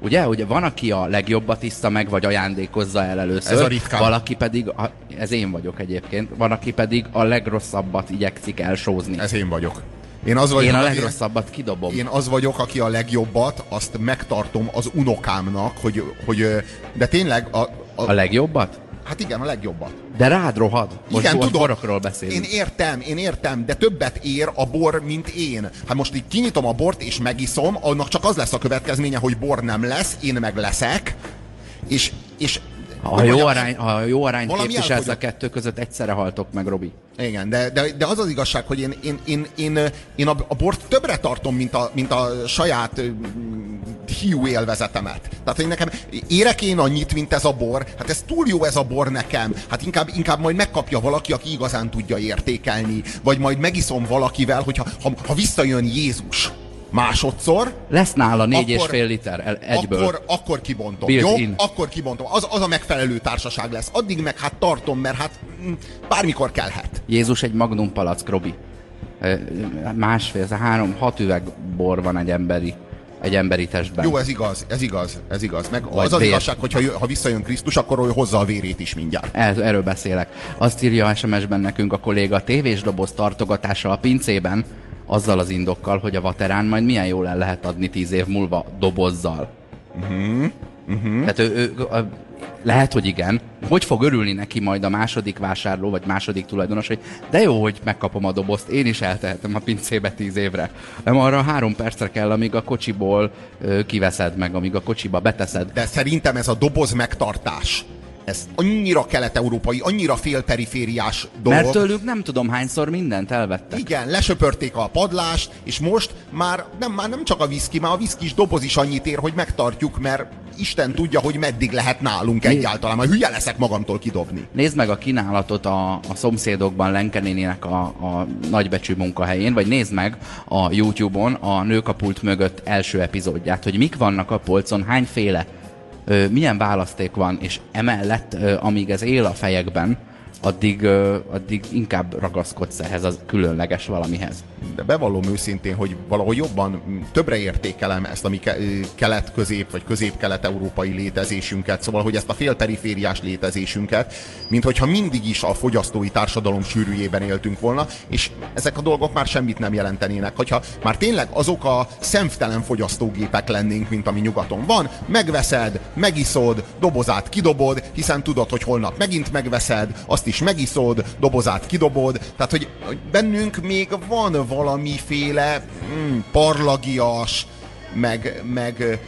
Ugye? Ugye van, aki a legjobbat iszta meg, vagy ajándékozza el először. Ez a ritkán. Valaki pedig, a, ez én vagyok egyébként, van, aki pedig a legrosszabbat igyekszik elsózni. Ez én vagyok. Én, az vagyok, én a legrosszabbat kidobom. Én az vagyok, aki a legjobbat, azt megtartom az unokámnak, hogy, hogy de tényleg... A, a, a legjobbat? Hát igen, a legjobbat. De rád rohad. Most igen, tudom. borokról beszélünk. Én értem, én értem, de többet ér a bor, mint én. Hát most így kinyitom a bort és megiszom, annak csak az lesz a következménye, hogy bor nem lesz, én meg leszek, és, és ha jó, arány, ha jó arányt képviselsz a kettő között, egyszerre haltok meg, Robi. Igen, de, de, de az az igazság, hogy én, én, én, én, én a, a bort többre tartom, mint a, mint a saját hiú élvezetemet. Tehát, hogy nekem érek én annyit, mint ez a bor, hát ez túl jó ez a bor nekem, hát inkább, inkább majd megkapja valaki, aki igazán tudja értékelni, vagy majd megiszom valakivel, hogyha ha, ha visszajön Jézus, másodszor. Lesz nála négy akkor, és fél liter egyből. Akkor, akkor kibontom. Built jó? In. Akkor kibontom. Az, az a megfelelő társaság lesz. Addig meg hát tartom, mert hát mm, bármikor kellhet. Jézus egy magnum palack, Robi. Másfél, három, hat üveg bor van egy emberi egy emberi testben. Jó, ez igaz, ez igaz, ez igaz. Meg Vagy az az igazság, hogy ha, ha visszajön Krisztus, akkor ő hozza a vérét is mindjárt. Ez, erről beszélek. Azt írja SMS-ben nekünk a kolléga, a tévés doboz tartogatása a pincében, azzal az indokkal, hogy a vaterán majd milyen jól el lehet adni tíz év múlva dobozzal. Uh-huh. Uh-huh. Tehát ő, ő, a, lehet, hogy igen. Hogy fog örülni neki majd a második vásárló, vagy második tulajdonos, hogy de jó, hogy megkapom a dobozt, én is eltehetem a pincébe tíz évre. Nem arra három percre kell, amíg a kocsiból ö, kiveszed meg, amíg a kocsiba beteszed. De szerintem ez a doboz megtartás ez annyira kelet-európai, annyira félperifériás dolog. Mert tőlük nem tudom hányszor mindent elvettek. Igen, lesöpörték a padlást, és most már nem, már nem csak a viszki, már a viszkis doboz is annyit ér, hogy megtartjuk, mert Isten tudja, hogy meddig lehet nálunk Nézd. egyáltalán. Már hülye leszek magamtól kidobni. Nézd meg a kínálatot a, a szomszédokban Lenkenénének a, a nagybecsű munkahelyén, vagy nézd meg a YouTube-on a Nők a pult mögött első epizódját, hogy mik vannak a polcon, hányféle milyen választék van, és emellett, amíg ez él a fejekben, addig, addig inkább ragaszkodsz ehhez a különleges valamihez. de bevallom őszintén, hogy valahogy jobban többre értékelem ezt a mi kelet-közép vagy közép-kelet-európai létezésünket, szóval, hogy ezt a félperifériás létezésünket, mint hogyha mindig is a fogyasztói társadalom sűrűjében éltünk volna, és ezek a dolgok már semmit nem jelentenének. Hogyha már tényleg azok a szemtelen fogyasztógépek lennénk, mint ami nyugaton van, megveszed, megiszod, dobozát kidobod, hiszen tudod, hogy holnap megint megveszed, azt is megiszod, dobozát kidobod, tehát hogy bennünk még van valamiféle mm, parlagias, meg, meg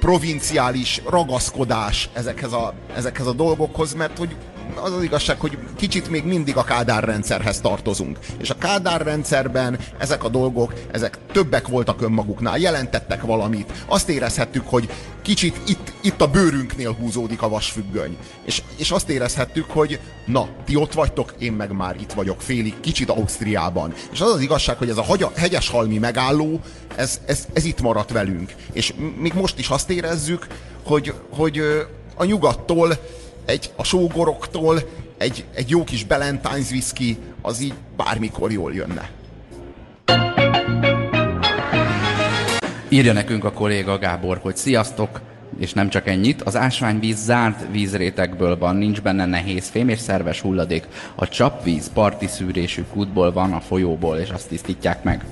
provinciális ragaszkodás ezekhez a, ezekhez a dolgokhoz, mert hogy az az igazság, hogy kicsit még mindig a Kádár rendszerhez tartozunk. És a Kádár rendszerben ezek a dolgok, ezek többek voltak önmaguknál, jelentettek valamit. Azt érezhettük, hogy kicsit itt, itt a bőrünknél húzódik a vasfüggöny. És, és azt érezhettük, hogy na, ti ott vagytok, én meg már itt vagyok félig, kicsit Ausztriában. És az az igazság, hogy ez a hagy, hegyeshalmi megálló, ez, ez, ez itt maradt velünk. És még most is azt érezzük, hogy, hogy a nyugattól egy, a sógoroktól egy, egy jó kis Ballantines whisky, az így bármikor jól jönne. Írja nekünk a kolléga Gábor, hogy sziasztok, és nem csak ennyit, az ásványvíz zárt vízrétegből van, nincs benne nehéz fém és szerves hulladék. A csapvíz parti szűrésű kútból van a folyóból, és azt tisztítják meg.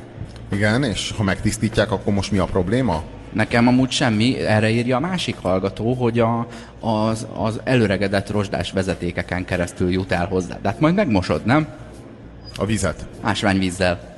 Igen, és ha megtisztítják, akkor most mi a probléma? Nekem amúgy semmi, erre írja a másik hallgató, hogy a, az, az előregedett rozsdás vezetékeken keresztül jut el hozzá. De hát majd megmosod, nem? A vizet. Ásványvízzel.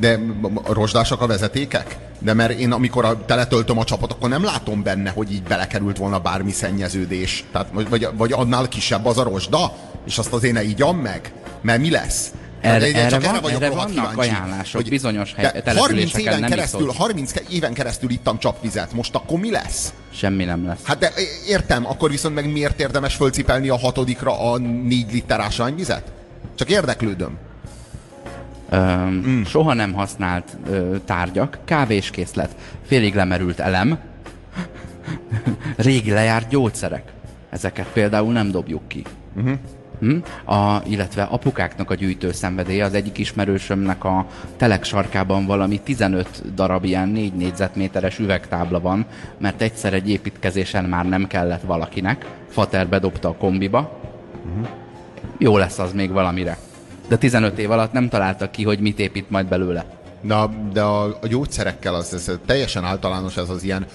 De a rozsdásak a vezetékek? De mert én amikor a, teletöltöm a csapat, akkor nem látom benne, hogy így belekerült volna bármi szennyeződés. Tehát, vagy, vagy annál kisebb az a rozsda, és azt azért ne ígyam meg. Mert mi lesz? Erre, erre, erre, van, erre vannak kíváncsi, ajánlások, hogy bizonyos hely, 30 éven nem keresztül, 30 éven keresztül ittam csapvizet, most akkor mi lesz? Semmi nem lesz. Hát de értem, akkor viszont meg miért érdemes fölcipelni a hatodikra a 4 liter ásványvizet? Csak érdeklődöm. Öm, mm. Soha nem használt ö, tárgyak, kávéskészlet, félig lemerült elem, régi lejárt gyógyszerek. Ezeket például nem dobjuk ki. Uh-huh. Hm? A, illetve apukáknak a gyűjtő szenvedélye, az egyik ismerősömnek a telek sarkában valami 15 darab ilyen 4 négyzetméteres üvegtábla van, mert egyszer egy építkezésen már nem kellett valakinek, Fater bedobta a kombiba, uh-huh. jó lesz az még valamire. De 15 év alatt nem találtak ki, hogy mit épít majd belőle. De, de a, a gyógyszerekkel az, ez teljesen általános ez az ilyen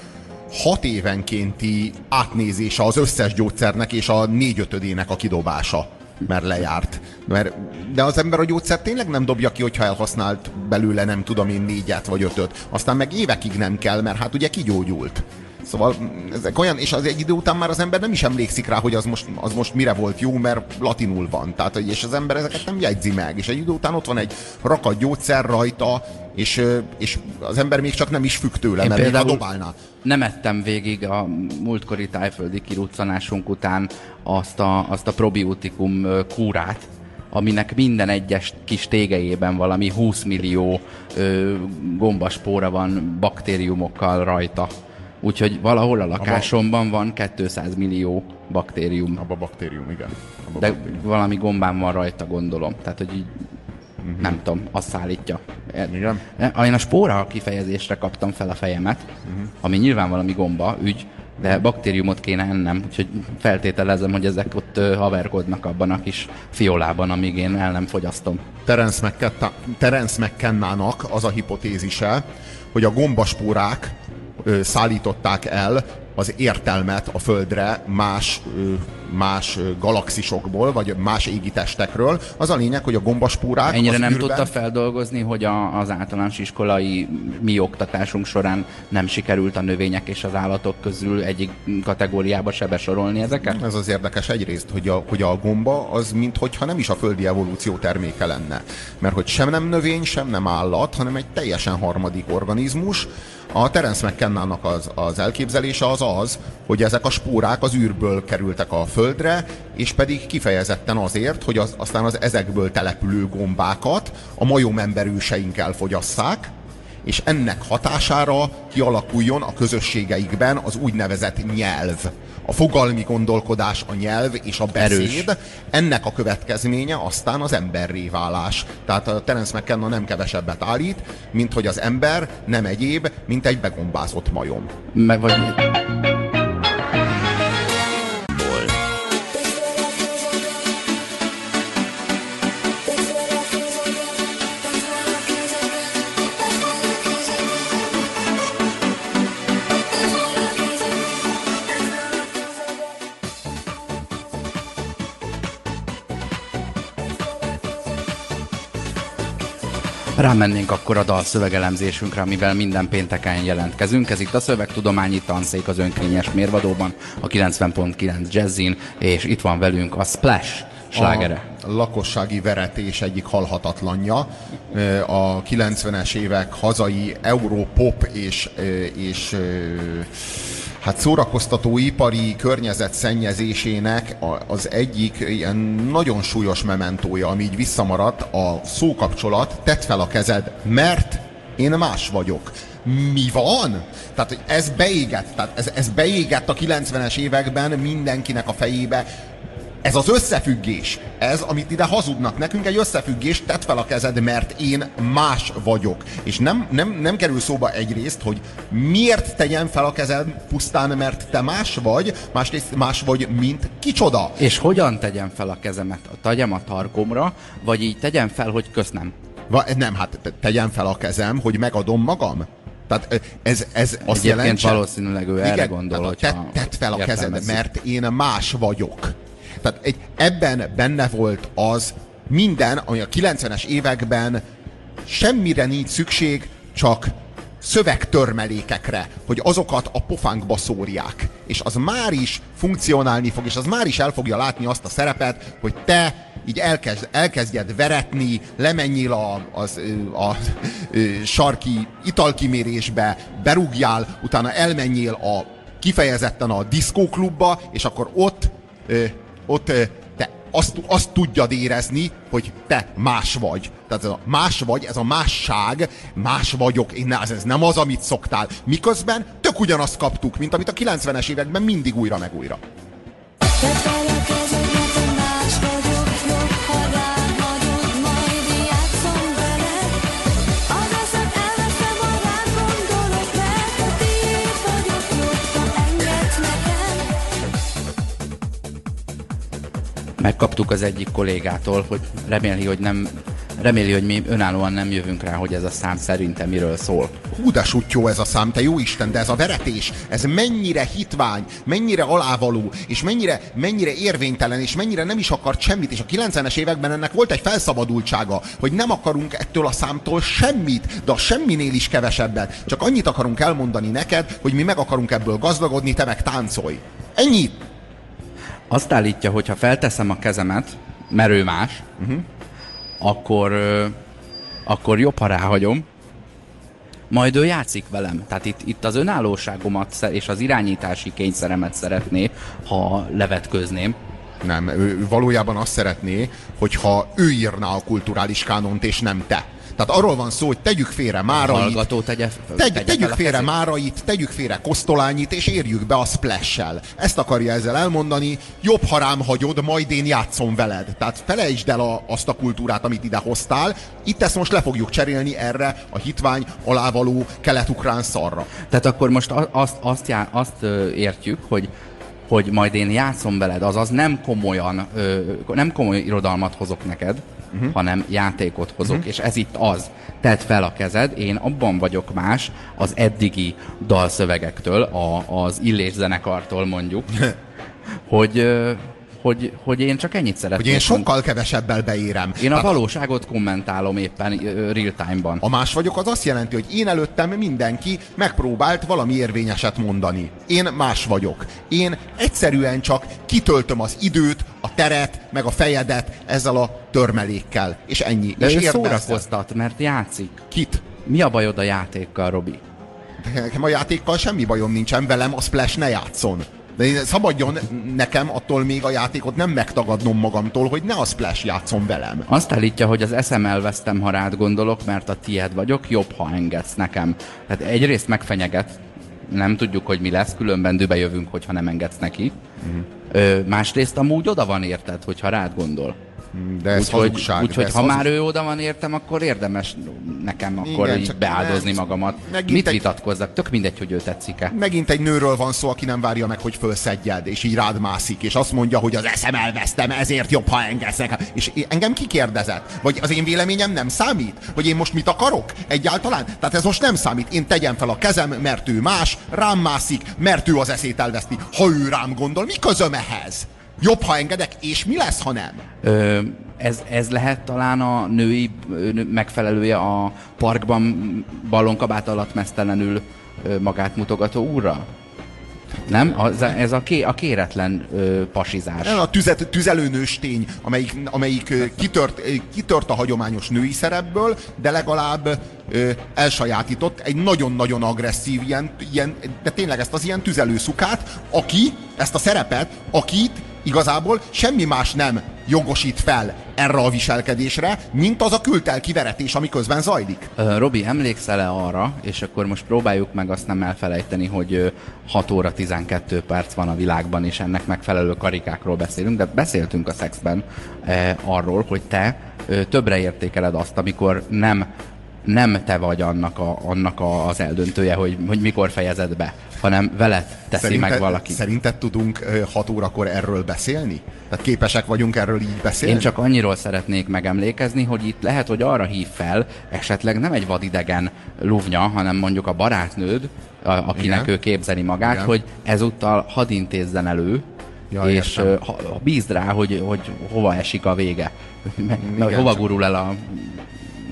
hat évenkénti átnézése az összes gyógyszernek és a négyötödének a kidobása mert lejárt. Mert, de az ember a gyógyszer tényleg nem dobja ki, hogyha elhasznált belőle nem tudom én négyet vagy ötöt. Aztán meg évekig nem kell, mert hát ugye kigyógyult. Szóval ezek olyan, és az egy idő után már az ember nem is emlékszik rá, hogy az most, az most mire volt jó, mert latinul van. Tehát, és az ember ezeket nem jegyzi meg. És egy idő után ott van egy rakat gyógyszer rajta, és, és az ember még csak nem is függ tőle, Én mert még ha dobálná. Nem ettem végig a múltkori tájföldi kiruccanásunk után azt a, azt a probiotikum kúrát, aminek minden egyes kis tégejében valami 20 millió ö, gombaspóra van baktériumokkal rajta. Úgyhogy valahol a lakásomban van 200 millió baktérium. Abba baktérium, igen. Abba De baktérium. valami gombám van rajta, gondolom. Tehát, hogy így uh-huh. nem tudom, azt szállítja. Igen. Én a spóra kifejezésre kaptam fel a fejemet, uh-huh. ami nyilván valami gomba, ügy, de baktériumot kéne ennem, úgyhogy feltételezem, hogy ezek ott haverkodnak abban a kis fiolában, amíg én el nem fogyasztom. Terence McKenna-nak az a hipotézise, hogy a gombaspórák szállították el az értelmet a Földre más, más galaxisokból, vagy más égitestekről. Az a lényeg, hogy a gombaspórák Ennyire nem űrben... tudta feldolgozni, hogy a, az általános iskolai mi oktatásunk során nem sikerült a növények és az állatok közül egyik kategóriába se besorolni ezeket? Ez az érdekes egyrészt, hogy a, hogy a gomba az minthogyha nem is a földi evolúció terméke lenne. Mert hogy sem nem növény, sem nem állat, hanem egy teljesen harmadik organizmus, a Terence McKenna-nak az, az elképzelése az az, hogy ezek a spórák az űrből kerültek a földre, és pedig kifejezetten azért, hogy az, aztán az ezekből települő gombákat a majomemberőseink elfogyasszák, és ennek hatására kialakuljon a közösségeikben az úgynevezett nyelv. A fogalmi gondolkodás, a nyelv és a beszéd, Erős. ennek a következménye aztán az emberré válás. Tehát a Terence McKenna nem kevesebbet állít, mint hogy az ember nem egyéb, mint egy begombázott majom. Meg vagy... Rámennénk akkor a dal szövegelemzésünkre, amivel minden pénteken jelentkezünk. Ez itt a Szövegtudományi Tanszék az önkényes mérvadóban, a 90.9 Jazzin, és itt van velünk a Splash slágere. A lakossági veretés egyik halhatatlanja. A 90-es évek hazai Europop és, és hát szórakoztató ipari környezet szennyezésének az egyik ilyen nagyon súlyos mementója, ami így visszamaradt, a szókapcsolat, tedd fel a kezed, mert én más vagyok. Mi van? Tehát ez beégett, tehát ez, ez beégett a 90-es években mindenkinek a fejébe, ez az összefüggés, ez, amit ide hazudnak nekünk, egy összefüggés, tedd fel a kezed, mert én más vagyok. És nem, nem, nem kerül szóba egyrészt, hogy miért tegyen fel a kezed pusztán, mert te más vagy, másrészt más vagy, mint kicsoda. És hogyan tegyen fel a kezemet? Tegyem a tarkomra, vagy így tegyen fel, hogy köszönöm? Va, nem, hát tegyen fel a kezem, hogy megadom magam. Tehát ez, ez azt jelenti. valószínűleg ő erre gondol, hogy tedd fel a kezed, mert én más vagyok. Tehát egy, ebben benne volt az minden, ami a 90-es években semmire nincs szükség, csak szövegtörmelékekre, hogy azokat a pofánkba szórják. És az már is funkcionálni fog, és az már is el fogja látni azt a szerepet, hogy te így elkezd, elkezdjed veretni, lemenjél a, az, a, a, sarki italkimérésbe, berúgjál, utána elmenjél a kifejezetten a diszkóklubba, és akkor ott ott te azt, azt tudjad érezni, hogy te más vagy. Tehát ez a más vagy, ez a másság, más vagyok, én ez, ez nem az, amit szoktál. Miközben tök ugyanazt kaptuk, mint amit a 90-es években mindig újra meg újra. Megkaptuk az egyik kollégától, hogy reméli, hogy nem reméli, hogy mi önállóan nem jövünk rá, hogy ez a szám szerintem miről szól. Hú, de sutyó ez a szám, te jó Isten, de ez a veretés, ez mennyire hitvány, mennyire alávaló, és mennyire, mennyire érvénytelen, és mennyire nem is akart semmit, és a 90-es években ennek volt egy felszabadultsága, hogy nem akarunk ettől a számtól semmit, de a semminél is kevesebbet. Csak annyit akarunk elmondani neked, hogy mi meg akarunk ebből gazdagodni, te meg táncolj. Ennyit! Azt állítja, hogy ha felteszem a kezemet, mert ő más, uh-huh. akkor, akkor jobb, ha ráhagyom, majd ő játszik velem. Tehát itt, itt az önállóságomat és az irányítási kényszeremet szeretné, ha levetközném. Nem, ő valójában azt szeretné, hogyha ő írná a kulturális kánont, és nem te. Tehát arról van szó, hogy tegyük félre Márait, tegye, tegy, tegyük félre Márait, tegyük félre Kosztolányit, és érjük be a splash-sel. Ezt akarja ezzel elmondani, jobb, ha rám hagyod, majd én játszom veled. Tehát felejtsd el a, azt a kultúrát, amit ide hoztál. Itt ezt most le fogjuk cserélni erre a hitvány alávaló kelet-ukrán szarra. Tehát akkor most azt, azt, já, azt értjük, hogy hogy majd én játszom veled, azaz nem komolyan, nem komoly irodalmat hozok neked, uh-huh. hanem játékot hozok, uh-huh. és ez itt az. Tedd fel a kezed, én abban vagyok más az eddigi dalszövegektől, a, az illés zenekartól mondjuk, hogy hogy, hogy én csak ennyit szeretnék. Hogy én sokkal kevesebbel beérem. Én a valóságot kommentálom éppen real time-ban. A más vagyok az azt jelenti, hogy én előttem mindenki megpróbált valami érvényeset mondani. Én más vagyok. Én egyszerűen csak kitöltöm az időt, a teret, meg a fejedet ezzel a törmelékkel. És ennyi. De és ő szórakoztat, mert játszik. Kit? Mi a bajod a játékkal, Robi? Nekem a játékkal semmi bajom nincsen velem, a Splash ne játszon. De szabadjon nekem attól még a játékot nem megtagadnom magamtól, hogy ne a Splash játszom velem. Azt állítja, hogy az eszem elvesztem, ha rád gondolok, mert a tied vagyok, jobb, ha engedsz nekem. Tehát egyrészt megfenyeget, nem tudjuk, hogy mi lesz, különben dübe jövünk, hogyha nem engedsz neki. Uh-huh. Ö, másrészt amúgy oda van érted, hogyha rád gondol. De ez Úgyhogy hazugság. úgy, de ez ha hazug- már ő oda van értem, akkor érdemes nekem akkor Igen, így beáldozni ne- magamat. Mit egy- vitatkozzak? Tök mindegy, hogy ő tetszik-e. Megint egy nőről van szó, aki nem várja meg, hogy fölszedjed, és így rád mászik, és azt mondja, hogy az eszem elvesztem, ezért jobb, ha engedsz nekem. És engem kikérdezett? Vagy az én véleményem nem számít? Hogy én most mit akarok? Egyáltalán? Tehát ez most nem számít. Én tegyem fel a kezem, mert ő más, rám mászik, mert ő az eszét elveszti. Ha ő rám gondol, mi közöm ehhez? Jobb, ha engedek, és mi lesz, ha nem? Ö, ez, ez lehet talán a női nő- megfelelője a parkban ballonkabát alatt mesztelenül magát mutogató úrra? Nem? Az, ez a, ké, a kéretlen ö, pasizás. A tüzet, tüzelőnős tény, amelyik, amelyik ö, kitört, ö, kitört a hagyományos női szerepből, de legalább ö, elsajátított egy nagyon-nagyon agresszív, ilyen, ilyen, de tényleg ezt az ilyen tüzelőszukát, aki, ezt a szerepet, akit igazából semmi más nem jogosít fel erre a viselkedésre, mint az a kültelki veretés, ami közben zajlik. Robi, emlékszel-e arra, és akkor most próbáljuk meg azt nem elfelejteni, hogy ö, 6 óra 12 perc van a világban, és ennek megfelelő karikákról beszélünk, de beszéltünk a szexben e, arról, hogy te ö, többre értékeled azt, amikor nem nem te vagy annak, a, annak a, az eldöntője, hogy, hogy mikor fejezed be, hanem veled teszi meg valaki. Szerinted tudunk 6 órakor erről beszélni? Tehát képesek vagyunk erről így beszélni? Én csak annyiról szeretnék megemlékezni, hogy itt lehet, hogy arra hív fel, esetleg nem egy vadidegen luvnya, hanem mondjuk a barátnőd, akinek Igen. ő képzeli magát, Igen. hogy ezúttal hadd intézzen elő, Ja, és értem. ha, ha bízd rá, hogy, hogy hova esik a vége. Igen, hova gurul el a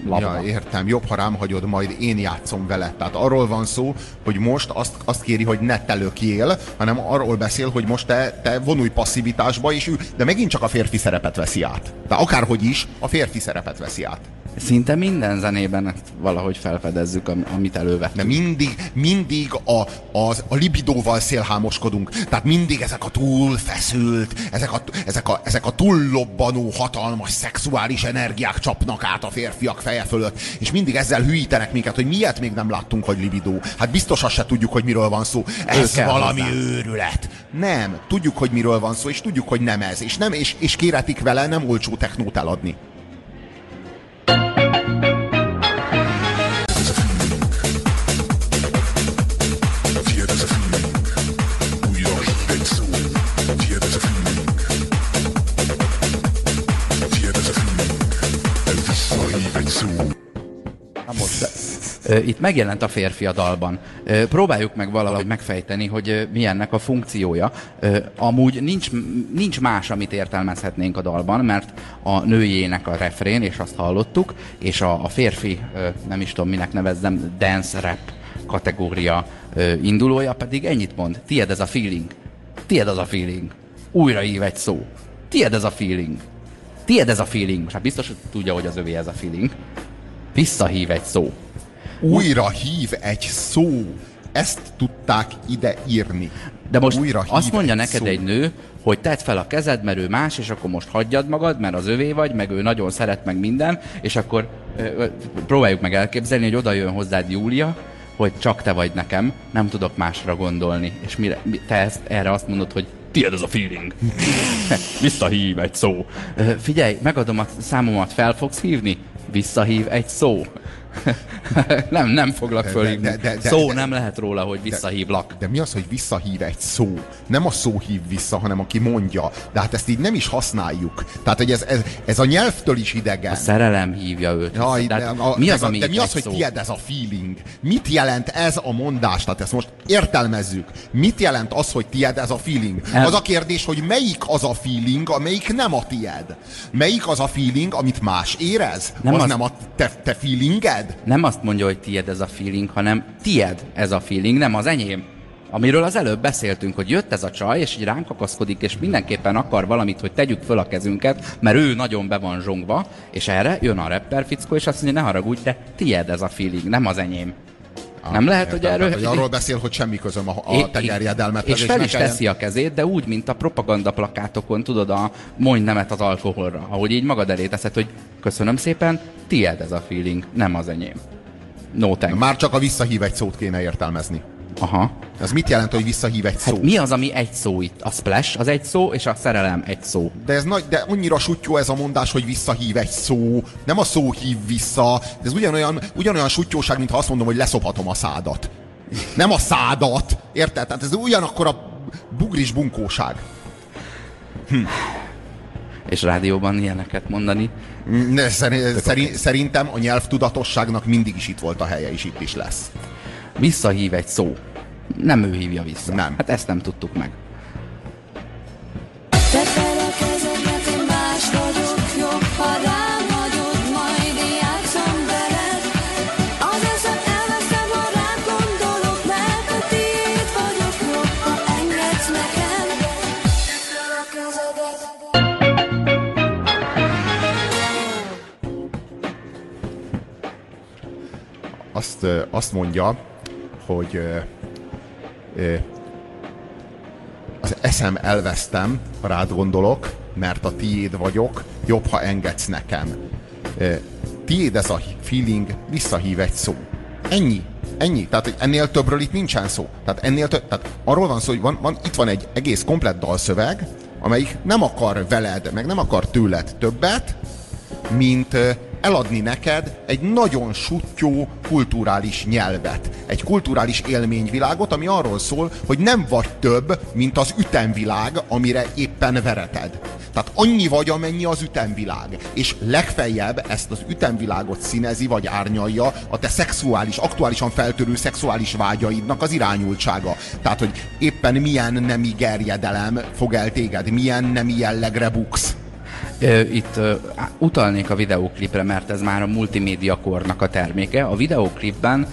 labda. Ja, értem. Jobb, ha rám hagyod, majd én játszom vele. Tehát arról van szó, hogy most azt, azt kéri, hogy ne te lökjél, hanem arról beszél, hogy most te, te vonulj passzivitásba, és ő, de megint csak a férfi szerepet veszi át. Tehát akárhogy is, a férfi szerepet veszi át. Szinte minden zenében valahogy felfedezzük, am- amit elővettünk. De mindig, mindig a, az, a libidóval szélhámoskodunk. Tehát mindig ezek a túl feszült, ezek a, ezek a, ezek a túl lobbanó, hatalmas szexuális energiák csapnak át a férfiak feje fölött, és mindig ezzel hülyítenek minket, hogy miért még nem láttunk, hogy libidó. Hát biztos azt se tudjuk, hogy miről van szó. Ez valami hozzá. őrület. Nem, tudjuk, hogy miről van szó, és tudjuk, hogy nem ez. És, nem, és, és kéretik vele nem olcsó technót eladni. Itt megjelent a férfi a dalban. Próbáljuk meg valahogy megfejteni, hogy ö, mi ennek a funkciója. Amúgy nincs, nincs más, amit értelmezhetnénk a dalban, mert a nőjének a refrén, és azt hallottuk, és a, a férfi, nem is tudom minek nevezzem, dance rap kategória indulója pedig ennyit mond. Tied ez a feeling. Tied az a feeling. Újra ív egy szó. Tied ez a feeling. Tied ez a feeling. Most hát biztos, hogy tudja, hogy az övé ez a feeling. Visszahív egy szó. Újra hív egy szó. Ezt tudták ide írni. De most Újra azt mondja egy neked szó. egy nő, hogy tedd fel a kezed, mert ő más, és akkor most hagyjad magad, mert az övé vagy, meg ő nagyon szeret meg minden, és akkor ö, próbáljuk meg elképzelni, hogy oda jön hozzád Júlia, hogy csak te vagy nekem, nem tudok másra gondolni. És mire, mi- te ezt, erre azt mondod, hogy tiéd ez a feeling. Visszahív egy szó. Ö, Figyelj, megadom a számomat, fel fogsz hívni? Visszahív egy szó. nem, nem foglak De- fölhívni. de- de- de- Szó de- nem lehet róla, hogy visszahívlak. De mi az, hogy visszahív egy szó? Nem a szó hív vissza, hanem aki mondja. De hát ezt így nem is használjuk. Tehát, hogy ez, ez, ez a nyelvtől is idegen. A szerelem hívja őt. Jaj, de, a, mi az, a, ami de mi az, hogy szó? tied ez a feeling? Mit jelent ez a mondás? Tehát ezt most értelmezzük. Mit jelent az, hogy tied ez a feeling? El- Az a kérdés, hogy melyik az a feeling, amelyik nem a tied? Melyik az a feeling, amit más érez? Nem az, az- nem a te, te feelinged? Nem azt mondja, hogy tied ez a feeling, hanem tied ez a feeling, nem az enyém. Amiről az előbb beszéltünk, hogy jött ez a csaj, és így ránk akaszkodik, és mindenképpen akar valamit, hogy tegyük föl a kezünket, mert ő nagyon be van zsongva, és erre jön a rapper fickó, és azt mondja, ne haragudj, de tied ez a feeling, nem az enyém. Nem lehet, Értem, hogy erről... Tehát, hogy arról beszél, hogy semmi közöm a, a tegerjedelmet. És fel is teszi a kezét, de úgy, mint a propaganda plakátokon, tudod, a mondj nemet az alkoholra, ahogy így magad elé teszed, hogy köszönöm szépen, tiéd ez a feeling, nem az enyém. No thanks. Már csak a visszahív egy szót kéne értelmezni. Aha. Ez mit jelent, hogy visszahív egy szó? Hát mi az, ami egy szó itt? A splash az egy szó, és a szerelem egy szó. De ez nagy, de annyira sutyó ez a mondás, hogy visszahív egy szó. Nem a szó hív vissza. Ez ugyanolyan, ugyanolyan sutyóság, mintha azt mondom, hogy leszophatom a szádat. Nem a szádat. Érted? Tehát ez ugyanakkor a bugris bunkóság. És rádióban ilyeneket mondani. Ne, szeri- szeri- Szerintem a nyelvtudatosságnak mindig is itt volt a helye, és itt is lesz. Visszahív egy szó. Nem ő hívja vissza. Nem. Hát ezt nem tudtuk meg. Azt, azt mondja, hogy az eszem elvesztem, ha rád gondolok, mert a tiéd vagyok, jobb, ha engedsz nekem. Tiéd ez a feeling, visszahív egy szó. Ennyi. Ennyi. Tehát hogy ennél többről itt nincsen szó. Tehát ennél több, tehát arról van szó, hogy van, van, itt van egy egész komplett dalszöveg, amelyik nem akar veled, meg nem akar tőled többet, mint eladni neked egy nagyon sutyó kulturális nyelvet. Egy kulturális élményvilágot, ami arról szól, hogy nem vagy több, mint az ütemvilág, amire éppen vereted. Tehát annyi vagy, amennyi az ütemvilág. És legfeljebb ezt az ütemvilágot színezi, vagy árnyalja a te szexuális, aktuálisan feltörő szexuális vágyaidnak az irányultsága. Tehát, hogy éppen milyen nemi gerjedelem fog el téged, milyen nemi jellegre buksz. Itt utalnék a videóklipre, mert ez már a multimédia kornak a terméke. A videóklipben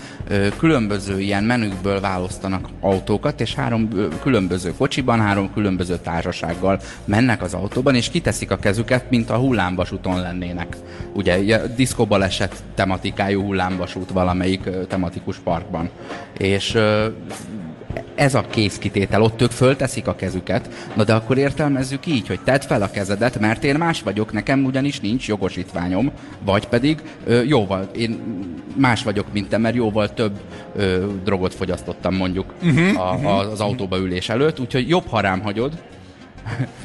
különböző ilyen menükből választanak autókat, és három különböző kocsiban, három különböző társasággal mennek az autóban, és kiteszik a kezüket, mint a hullámvasúton lennének. Ugye, ugye diszkobaleset tematikájú hullámvasút valamelyik tematikus parkban. És ez a készkitétel, ott ők fölteszik a kezüket, na de akkor értelmezzük így, hogy tedd fel a kezedet, mert én más vagyok, nekem ugyanis nincs jogosítványom, vagy pedig ö, jóval, én más vagyok, mint te, mert jóval több ö, drogot fogyasztottam mondjuk uh-huh, a, a, az autóba ülés előtt, úgyhogy jobb, ha rám hagyod,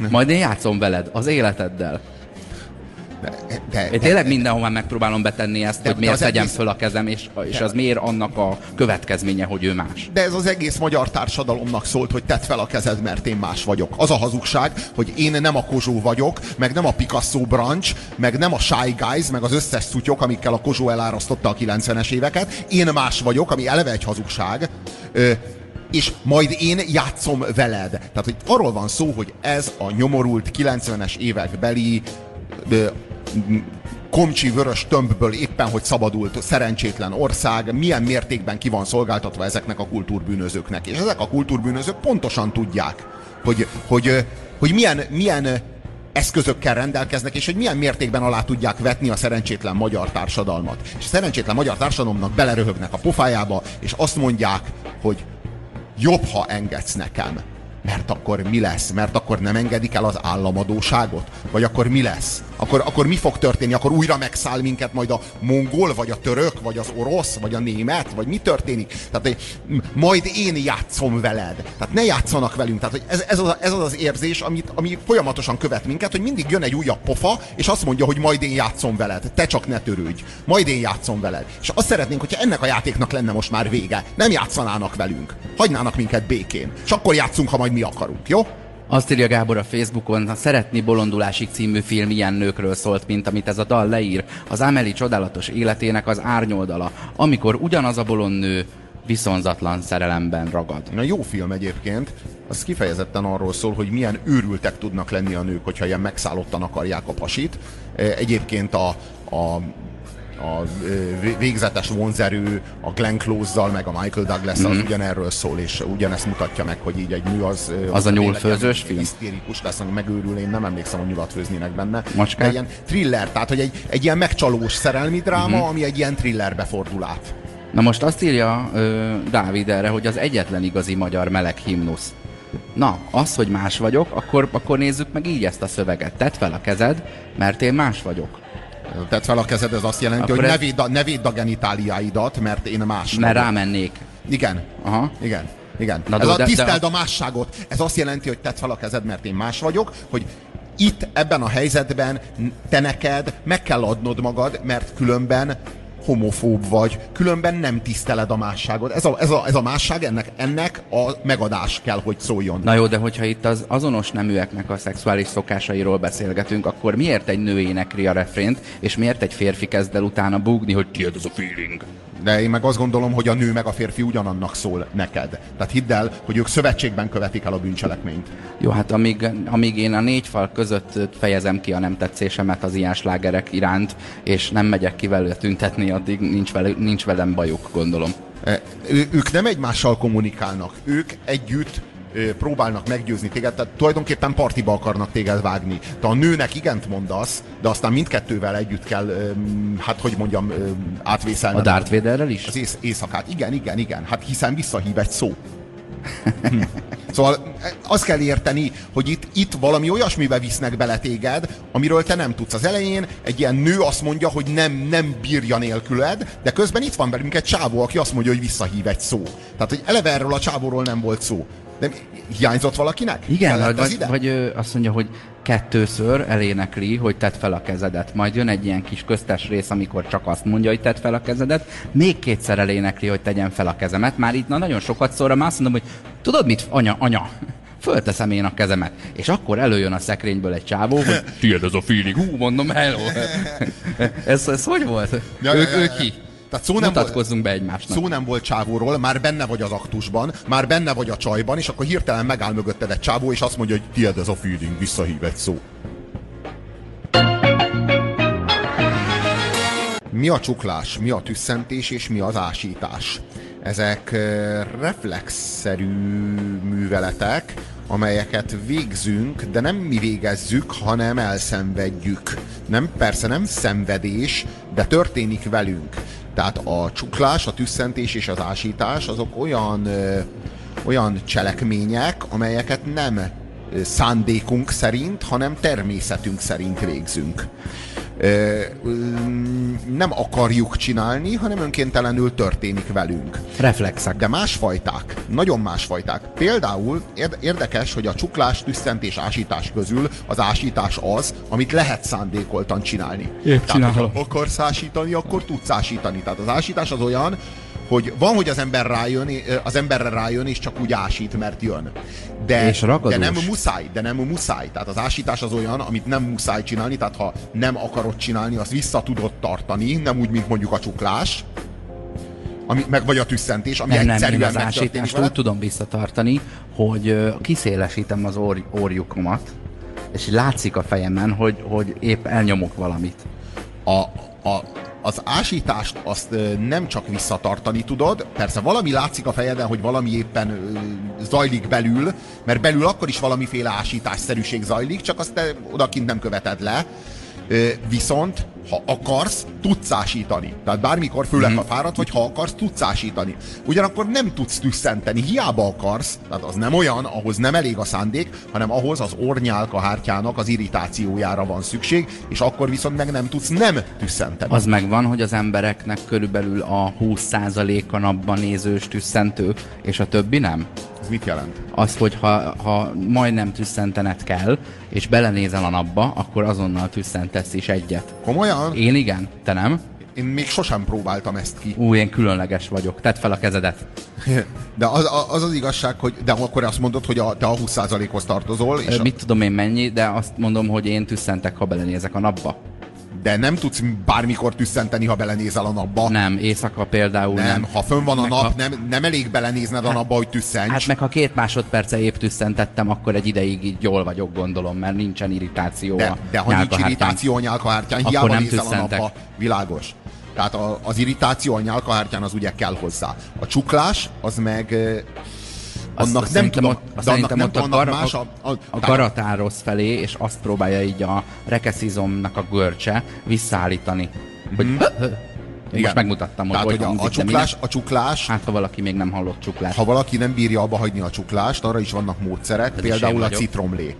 majd én játszom veled, az életeddel. De, de, Én tényleg mindenhová megpróbálom betenni ezt, De- hogy miért tegyem egész- föl a kezem, és, és az miért annak a következménye, hogy ő más. De ez az egész magyar társadalomnak szólt, hogy tedd fel a kezed, mert én más vagyok. Az a hazugság, hogy én nem a Kozsó vagyok, meg nem a Picasso branch, meg nem a Shy Guys, meg az összes szutyok, amikkel a Kozsó elárasztotta a 90-es éveket. Én más vagyok, ami eleve egy hazugság. Ö, és majd én játszom veled. Tehát, hogy arról van szó, hogy ez a nyomorult 90-es évek beli komcsi vörös tömbből éppen, hogy szabadult szerencsétlen ország, milyen mértékben ki van szolgáltatva ezeknek a kultúrbűnözőknek. És ezek a kultúrbűnözők pontosan tudják, hogy, hogy, hogy milyen, milyen eszközökkel rendelkeznek, és hogy milyen mértékben alá tudják vetni a szerencsétlen magyar társadalmat. És a szerencsétlen magyar társadalomnak beleröhögnek a pofájába, és azt mondják, hogy jobb, ha engedsz nekem. Mert akkor mi lesz? Mert akkor nem engedik el az államadóságot? Vagy akkor mi lesz? Akkor, akkor mi fog történni? Akkor újra megszáll minket majd a mongol, vagy a török, vagy az orosz, vagy a német? Vagy mi történik? Tehát, hogy majd én játszom veled. Tehát ne játszanak velünk. Tehát, hogy ez, ez, az, ez az az érzés, amit, ami folyamatosan követ minket, hogy mindig jön egy újabb pofa, és azt mondja, hogy majd én játszom veled. Te csak ne törődj. Majd én játszom veled. És azt szeretnénk, hogyha ennek a játéknak lenne most már vége. Nem játszanának velünk. Hagynának minket békén. És akkor játszunk, ha majd mi akarunk, jó? Azt írja Gábor a Facebookon, a Szeretni bolondulásig című film ilyen nőkről szólt, mint amit ez a dal leír. Az Amelie csodálatos életének az árnyoldala, amikor ugyanaz a bolond nő viszonzatlan szerelemben ragad. Na jó film egyébként, az kifejezetten arról szól, hogy milyen őrültek tudnak lenni a nők, hogyha ilyen megszállottan akarják a pasit. E, Egyébként a, a a végzetes vonzerő a Glenn Close-zal, meg a Michael douglas az ugyanerről szól, és ugyanezt mutatja meg, hogy így egy nő az... Az a nyúlfőzős film? Hisztérikus lesz, ami megőrül, én nem emlékszem, hogy nyulat főznének benne. Macskák? Ilyen thriller, tehát hogy egy, egy ilyen megcsalós szerelmi dráma, ami egy ilyen thrillerbe fordul át. Na most azt írja ö, Dávid erre, hogy az egyetlen igazi magyar meleg himnusz. Na, az, hogy más vagyok, akkor, akkor nézzük meg így ezt a szöveget. Tedd fel a kezed, mert én más vagyok. Tedd fel a kezed, ez azt jelenti, Akkor hogy ez- ne védd, a, ne védd a genitáliáidat, mert én más Mert rámennék. Igen. Aha. Igen. Igen. Na, ez de- a tiszteld de- a másságot. Ez azt jelenti, hogy tedd fel a kezed, mert én más vagyok, hogy itt, ebben a helyzetben te neked meg kell adnod magad, mert különben homofób vagy, különben nem tiszteled a másságot. Ez a, ez a, ez a másság, ennek, ennek a megadás kell, hogy szóljon. Na jó, de hogyha itt az azonos neműeknek a szexuális szokásairól beszélgetünk, akkor miért egy nő énekli a refrént, és miért egy férfi kezd el utána búgni, hogy tiéd ez a feeling? De én meg azt gondolom, hogy a nő meg a férfi ugyanannak szól neked. Tehát hidd el, hogy ők szövetségben követik el a bűncselekményt. Jó, hát amíg, amíg én a négy fal között fejezem ki a nem tetszésemet az ilyen slágerek iránt, és nem megyek ki velő tüntetni, addig nincs, vele, nincs velem bajuk, gondolom. E, ő- ők nem egymással kommunikálnak, ők együtt próbálnak meggyőzni téged, tehát tulajdonképpen partiba akarnak téged vágni. Te a nőnek igent mondasz, de aztán mindkettővel együtt kell, hát hogy mondjam, öm, átvészelni. A Darth Vaderrel is? Az ész, éjszakát. Igen, igen, igen. Hát hiszen visszahív egy szó. Hm. Szóval e, azt kell érteni, hogy itt, itt valami olyasmibe visznek bele téged, amiről te nem tudsz. Az elején egy ilyen nő azt mondja, hogy nem, nem bírja nélküled, de közben itt van velünk egy csávó, aki azt mondja, hogy visszahív egy szó. Tehát, hogy eleve erről a csávóról nem volt szó. De hiányzott valakinek? Igen, Kellett vagy, vagy, ide? vagy azt mondja, hogy kettőször elénekli, hogy tedd fel a kezedet. Majd jön egy ilyen kis köztes rész, amikor csak azt mondja, hogy tedd fel a kezedet. Még kétszer elénekli, hogy tegyem fel a kezemet. Már itt na, nagyon sokat szóra, már azt mondom, hogy tudod mit, anya, anya, fölteszem én a kezemet. És akkor előjön a szekrényből egy csávó, hogy tiéd ez a feeling. Hú, mondom, hello. ez, ez hogy volt? Ja, ő, ja, ja, ő ki? Tehát szó nem volt- Mutatkozzunk be egymásnak. Szó nem volt csávóról, már benne vagy az aktusban, már benne vagy a csajban, és akkor hirtelen megáll mögötted egy csávó, és azt mondja, hogy tiéd ez a feeling, visszahív egy szó. Mi a csuklás, mi a tüsszentés, és mi az ásítás? Ezek ö, reflexzerű műveletek, amelyeket végzünk, de nem mi végezzük, hanem elszenvedjük. Nem, persze nem szenvedés, de történik velünk. Tehát a csuklás, a tüsszentés és az ásítás azok olyan, ö, olyan cselekmények, amelyeket nem szándékunk szerint, hanem természetünk szerint végzünk. Nem akarjuk csinálni, hanem önkéntelenül történik velünk. Reflexek. De másfajták, nagyon másfajták. Például érd- érdekes, hogy a csuklás, tüsszentés, ásítás közül az ásítás az, amit lehet szándékoltan csinálni. Épp Tehát, hogyha akarsz ásítani, akkor tudsz ásítani. Tehát az ásítás az olyan, hogy van, hogy az ember rájön, az emberre rájön, és csak úgy ásít, mert jön. De, És ragadós. de nem muszáj, de nem muszáj. Tehát az ásítás az olyan, amit nem muszáj csinálni, tehát ha nem akarod csinálni, azt vissza tudod tartani, nem úgy, mint mondjuk a csuklás, ami, meg vagy a tüsszentés, ami Nem, nem, egyszerűen az megtörténik ásítást veled. úgy tudom visszatartani, hogy kiszélesítem az orr, orjukomat, és látszik a fejemen, hogy, hogy épp elnyomok valamit. a, a, az ásítást azt nem csak visszatartani tudod, persze valami látszik a fejeden, hogy valami éppen zajlik belül, mert belül akkor is valamiféle ásításszerűség zajlik, csak azt te odakint nem követed le. Viszont, ha akarsz, tudsz ásítani. Tehát bármikor, főleg ha fáradt vagy, ha akarsz, tudsz ásítani. Ugyanakkor nem tudsz tüsszenteni, hiába akarsz, tehát az nem olyan, ahhoz nem elég a szándék, hanem ahhoz az ornyálka hártyának az irritációjára van szükség, és akkor viszont meg nem tudsz nem tüsszenteni. Az megvan, hogy az embereknek körülbelül a 20%-a napban nézős tüsszentő, és a többi nem. Ez mit jelent? Az, hogy ha, ha majdnem tüsszentened kell, és belenézel a napba, akkor azonnal tüsszentesz is egyet. Komolyan? Én igen, te nem? Én még sosem próbáltam ezt ki. Ú, én különleges vagyok. Tedd fel a kezedet. De az az, az igazság, hogy de akkor azt mondod, hogy a, te a 20%-hoz tartozol, és Ö, a, Mit tudom én mennyi, de azt mondom, hogy én tüsszentek, ha belenézek a napba. De nem tudsz bármikor tüsszenteni, ha belenézel a napba. Nem, éjszaka például nem. nem. ha fönn van a Meg nap, ha- nem, nem elég belenézned a napba, hogy tüsszents. Hát meg ha két másodperce épp tüsszentettem, akkor egy ideig így jól vagyok, gondolom, mert nincsen irritáció de, a de ha nincs irritáció a nyálkahártyán, hiába nem nézel a tüsszentek. napba. Világos. Tehát a, az irritáció a nyálkahártyán az ugye kell hozzá. A csuklás, az meg Azt- annak azt nem tudom, ott, azt szerintem nem ott a, tudom, gar, más a, a, a, rossz felé, és azt próbálja így a rekeszizomnak a görcse visszaállítani. Hogy hö, hö, Én most megmutattam, hogy Tehát, hogy, hogy a, a, csuklás, a csuklás, Hát, ha valaki még nem hallott csuklás. ha valaki nem bírja abba hagyni a csuklást, arra is vannak módszerek, Ez például a citromlé.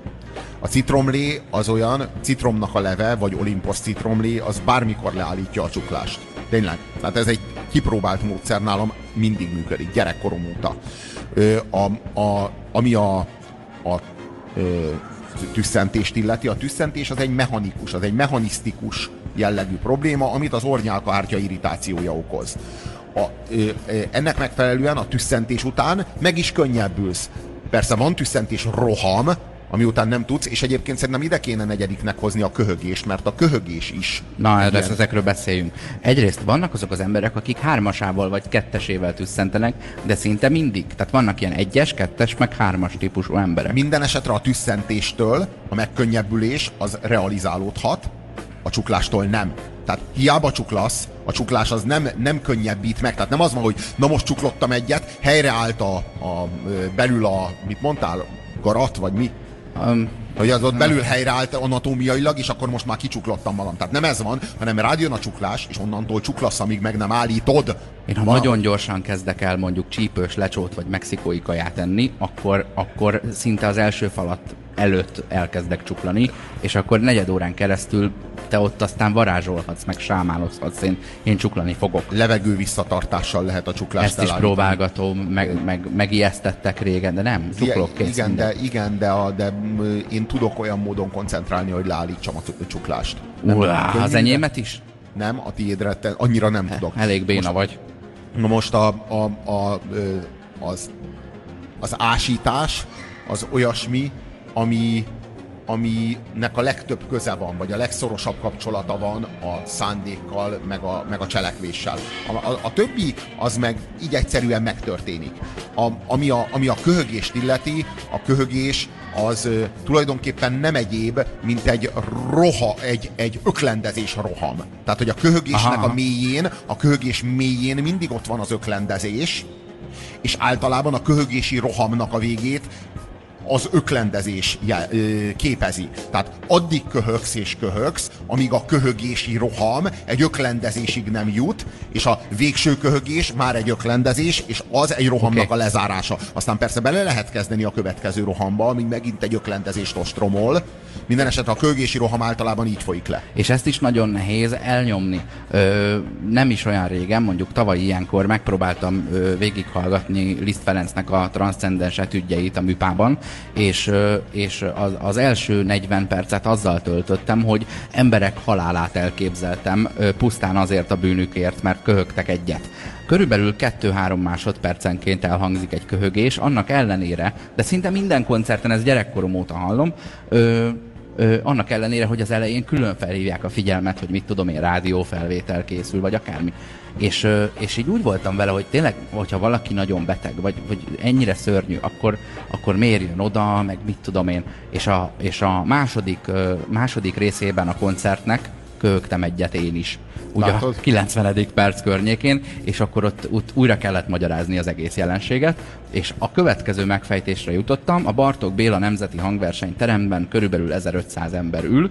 A citromlé az olyan, citromnak a leve, vagy Olympus citromlé, az bármikor leállítja a csuklást. Tényleg. Tehát ez egy kipróbált módszer nálam, mindig működik, gyerekkorom óta. A, a, ami a, a tüsszentést illeti, a tüsszentés az egy mechanikus, az egy mechanisztikus jellegű probléma, amit az ornyálkahártya irritációja okoz. A, ö, ö, ennek megfelelően a tüsszentés után meg is könnyebbülsz. Persze van tüsszentés roham, ami után nem tudsz, és egyébként szerintem ide kéne negyediknek hozni a köhögést, mert a köhögés is. Na, erre, ilyen- ezekről beszéljünk. Egyrészt vannak azok az emberek, akik hármasával vagy kettesével tüsszentenek, de szinte mindig. Tehát vannak ilyen egyes, kettes, meg hármas típusú emberek. Minden esetre a tüsszentéstől a megkönnyebbülés az realizálódhat, a csuklástól nem. Tehát hiába csuklasz, a csuklás az nem, nem könnyebbít meg. Tehát nem az van, hogy na most csuklottam egyet, helyreállt a, a belül a, mit mondtál, garat, vagy mi? Um, Hogy az ott belül helyreállt anatómiailag, és akkor most már kicsuklottam magam. Tehát nem ez van, hanem rájön a csuklás, és onnantól csuklasz, amíg meg nem állítod. Én ha nagyon gyorsan kezdek el mondjuk csípős lecsót vagy mexikói kaját enni, akkor, akkor szinte az első falat előtt elkezdek csuklani, és akkor negyed órán keresztül te ott aztán varázsolhatsz, meg sámálozhatsz, én, én csuklani fogok. Levegő visszatartással lehet a csuklást Ezt is elállítani. próbálgatom, meg, meg, megijesztettek régen, de nem, csuklok kész igen, minden. de, igen, de, a, de én tudok olyan módon koncentrálni, hogy leállítsam a csuklást. Könnyű, az enyémet is? Nem, a tiédre te, annyira nem tudok. Elég béna vagy. Na most a, a, a, az, az ásítás az olyasmi, ami, aminek a legtöbb köze van, vagy a legszorosabb kapcsolata van a szándékkal, meg a, meg a cselekvéssel. A, a, a többi az meg így egyszerűen megtörténik. A, ami, a, ami a köhögést illeti, a köhögés az ö, tulajdonképpen nem egyéb, mint egy roha, egy, egy öklendezés roham. Tehát, hogy a köhögésnek Aha. a mélyén, a köhögés mélyén mindig ott van az öklendezés, és általában a köhögési rohamnak a végét az öklendezés képezi. Tehát addig köhögsz és köhögsz, amíg a köhögési roham egy öklendezésig nem jut, és a végső köhögés már egy öklendezés, és az egy rohamnak Oké. a lezárása. Aztán persze bele lehet kezdeni a következő rohamba, amíg megint egy öklendezést ostromol. Minden esetre a köhögési roham általában így folyik le. És ezt is nagyon nehéz elnyomni. Ö, nem is olyan régen, mondjuk tavaly ilyenkor megpróbáltam ö, végighallgatni Liszt Ferencnek a transzcendens etüdjeit a műpában, és, és az, az első 40 percet azzal töltöttem, hogy emberek halálát elképzeltem pusztán azért a bűnükért, mert köhögtek egyet. Körülbelül 2-3 másodpercenként elhangzik egy köhögés, annak ellenére, de szinte minden koncerten, ez gyerekkorom óta hallom, ö, annak ellenére, hogy az elején külön felhívják a figyelmet, hogy mit tudom én, rádiófelvétel készül, vagy akármi. És, ö, és így úgy voltam vele, hogy tényleg, hogyha valaki nagyon beteg, vagy, vagy ennyire szörnyű, akkor, akkor miért jön oda, meg mit tudom én. És a, és a második, ö, második részében a koncertnek köhögtem egyet én is. Ugye a Látod? 90. perc környékén, és akkor ott, ott újra kellett magyarázni az egész jelenséget, és a következő megfejtésre jutottam, a Bartók Béla Nemzeti Hangverseny teremben körülbelül 1500 ember ül,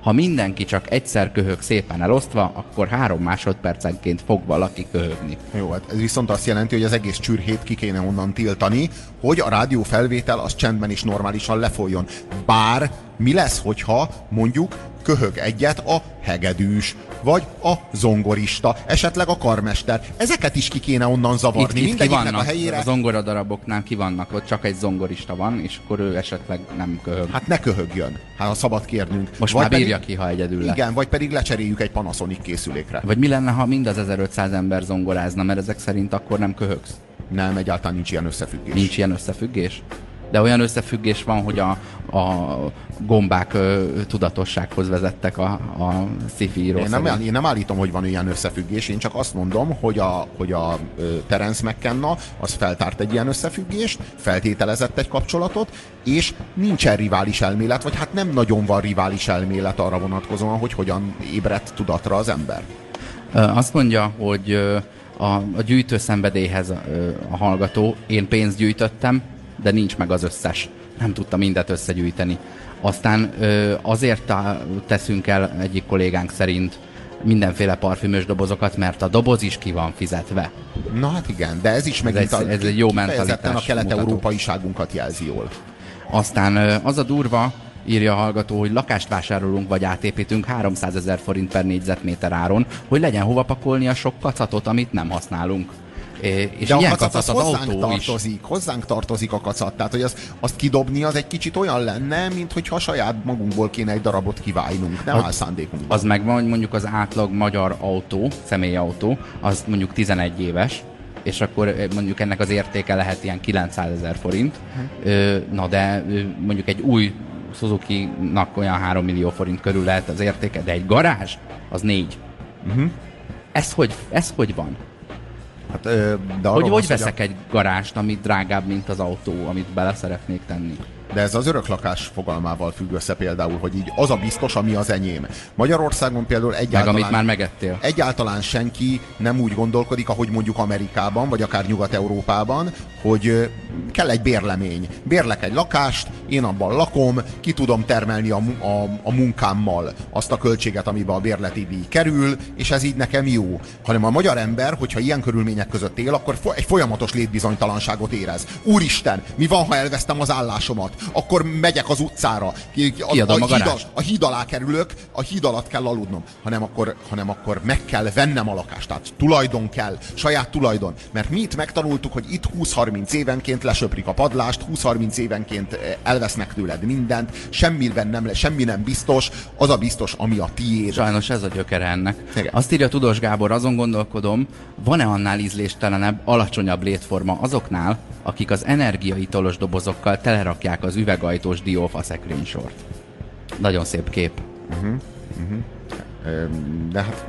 ha mindenki csak egyszer köhög szépen elosztva, akkor három másodpercenként fog valaki köhögni. Jó, hát ez viszont azt jelenti, hogy az egész csürhét ki kéne onnan tiltani, hogy a rádió felvétel az csendben és normálisan lefolyjon. Bár mi lesz, hogyha mondjuk köhög egyet a hegedűs, vagy a zongorista, esetleg a karmester. Ezeket is ki kéne onnan Itt, zavarni. itt ki Mindegyiknek vannak, a helyére. a zongoradaraboknál ki vannak, ott csak egy zongorista van, és akkor ő esetleg nem köhög. Hát ne köhögjön, hát ha szabad kérnünk. Most Vagy már bírja pedig- ki, ha egyedül lett. Igen, vagy pedig lecseréljük egy Panasonic készülékre. Vagy mi lenne, ha mind az 1500 ember zongorázna, mert ezek szerint akkor nem köhögsz? Nem, egyáltalán nincs ilyen összefüggés. Nincs ilyen összefüggés? De olyan összefüggés van, hogy a, a gombák ö, tudatossághoz vezettek a, a sci-fi író Én nem, szerint. én nem állítom, hogy van ilyen összefüggés, én csak azt mondom, hogy a, hogy a Terence McKenna az feltárt egy ilyen összefüggést, feltételezett egy kapcsolatot, és nincsen rivális elmélet, vagy hát nem nagyon van rivális elmélet arra vonatkozóan, hogy hogyan ébredt tudatra az ember. Azt mondja, hogy a, a gyűjtő szenvedélyhez a hallgató, én pénzt gyűjtöttem, de nincs meg az összes. Nem tudta mindet összegyűjteni. Aztán azért teszünk el egyik kollégánk szerint mindenféle parfümös dobozokat, mert a doboz is ki van fizetve. Na hát igen, de ez is megint egy- ez egy jó mentalitás a kelet-európaiságunkat jelzi jól. Aztán az a durva, írja a hallgató, hogy lakást vásárolunk vagy átépítünk 300 ezer forint per négyzetméter áron, hogy legyen hova pakolni a sok kacatot, amit nem használunk. És De a ilyen az kacat az hozzánk autó is. tartozik, hozzánk tartozik a kacat. Tehát, hogy azt, azt kidobni az egy kicsit olyan lenne, mint hogyha saját magunkból kéne egy darabot kiválnunk. Nem Az- áll szándékunk. Az megvan, hogy mondjuk az átlag magyar autó, személyautó, az mondjuk 11 éves, és akkor mondjuk ennek az értéke lehet ilyen 900 ezer forint. Ö, Na de mondjuk egy új Suzuki-nak olyan 3 millió forint körül lehet az értéke, de egy garázs az 4. Ez hogy, ez hogy van? Hát, ö, de Hogy, hogy veszek egy garást, ami drágább, mint az autó, amit bele szeretnék tenni? De ez az öröklakás fogalmával függ össze például, hogy így az a biztos, ami az enyém. Magyarországon például Meg egyáltalán... amit már megettél. Egyáltalán senki nem úgy gondolkodik, ahogy mondjuk Amerikában, vagy akár Nyugat-Európában, hogy kell egy bérlemény. Bérlek egy lakást, én abban lakom, ki tudom termelni a, a, a munkámmal azt a költséget, amiben a bérleti díj kerül, és ez így nekem jó. Hanem a magyar ember, hogyha ilyen körülmények között él, akkor egy folyamatos létbizonytalanságot érez. Úristen, mi van, ha elvesztem az állásomat? Akkor megyek az utcára. A, Kiadom a híd, a híd alá kerülök, a híd alatt kell aludnom, hanem akkor, hanem akkor meg kell vennem a lakást. Tehát tulajdon kell, saját tulajdon. Mert mi itt megtanultuk, hogy itt 20-30 évenként lesöprik a padlást, 20-30 évenként eh, elvesznek tőled mindent, semmiben nem, semmi nem biztos, az a biztos, ami a tiéd. Sajnos ez a gyökere ennek. Igen. Azt írja Tudós Gábor, azon gondolkodom, van-e annál ízléstelenebb, alacsonyabb létforma azoknál, akik az energiaitolos dobozokkal telerakják az üvegajtós diófa szekrénysort. Nagyon szép kép. Öm, De hát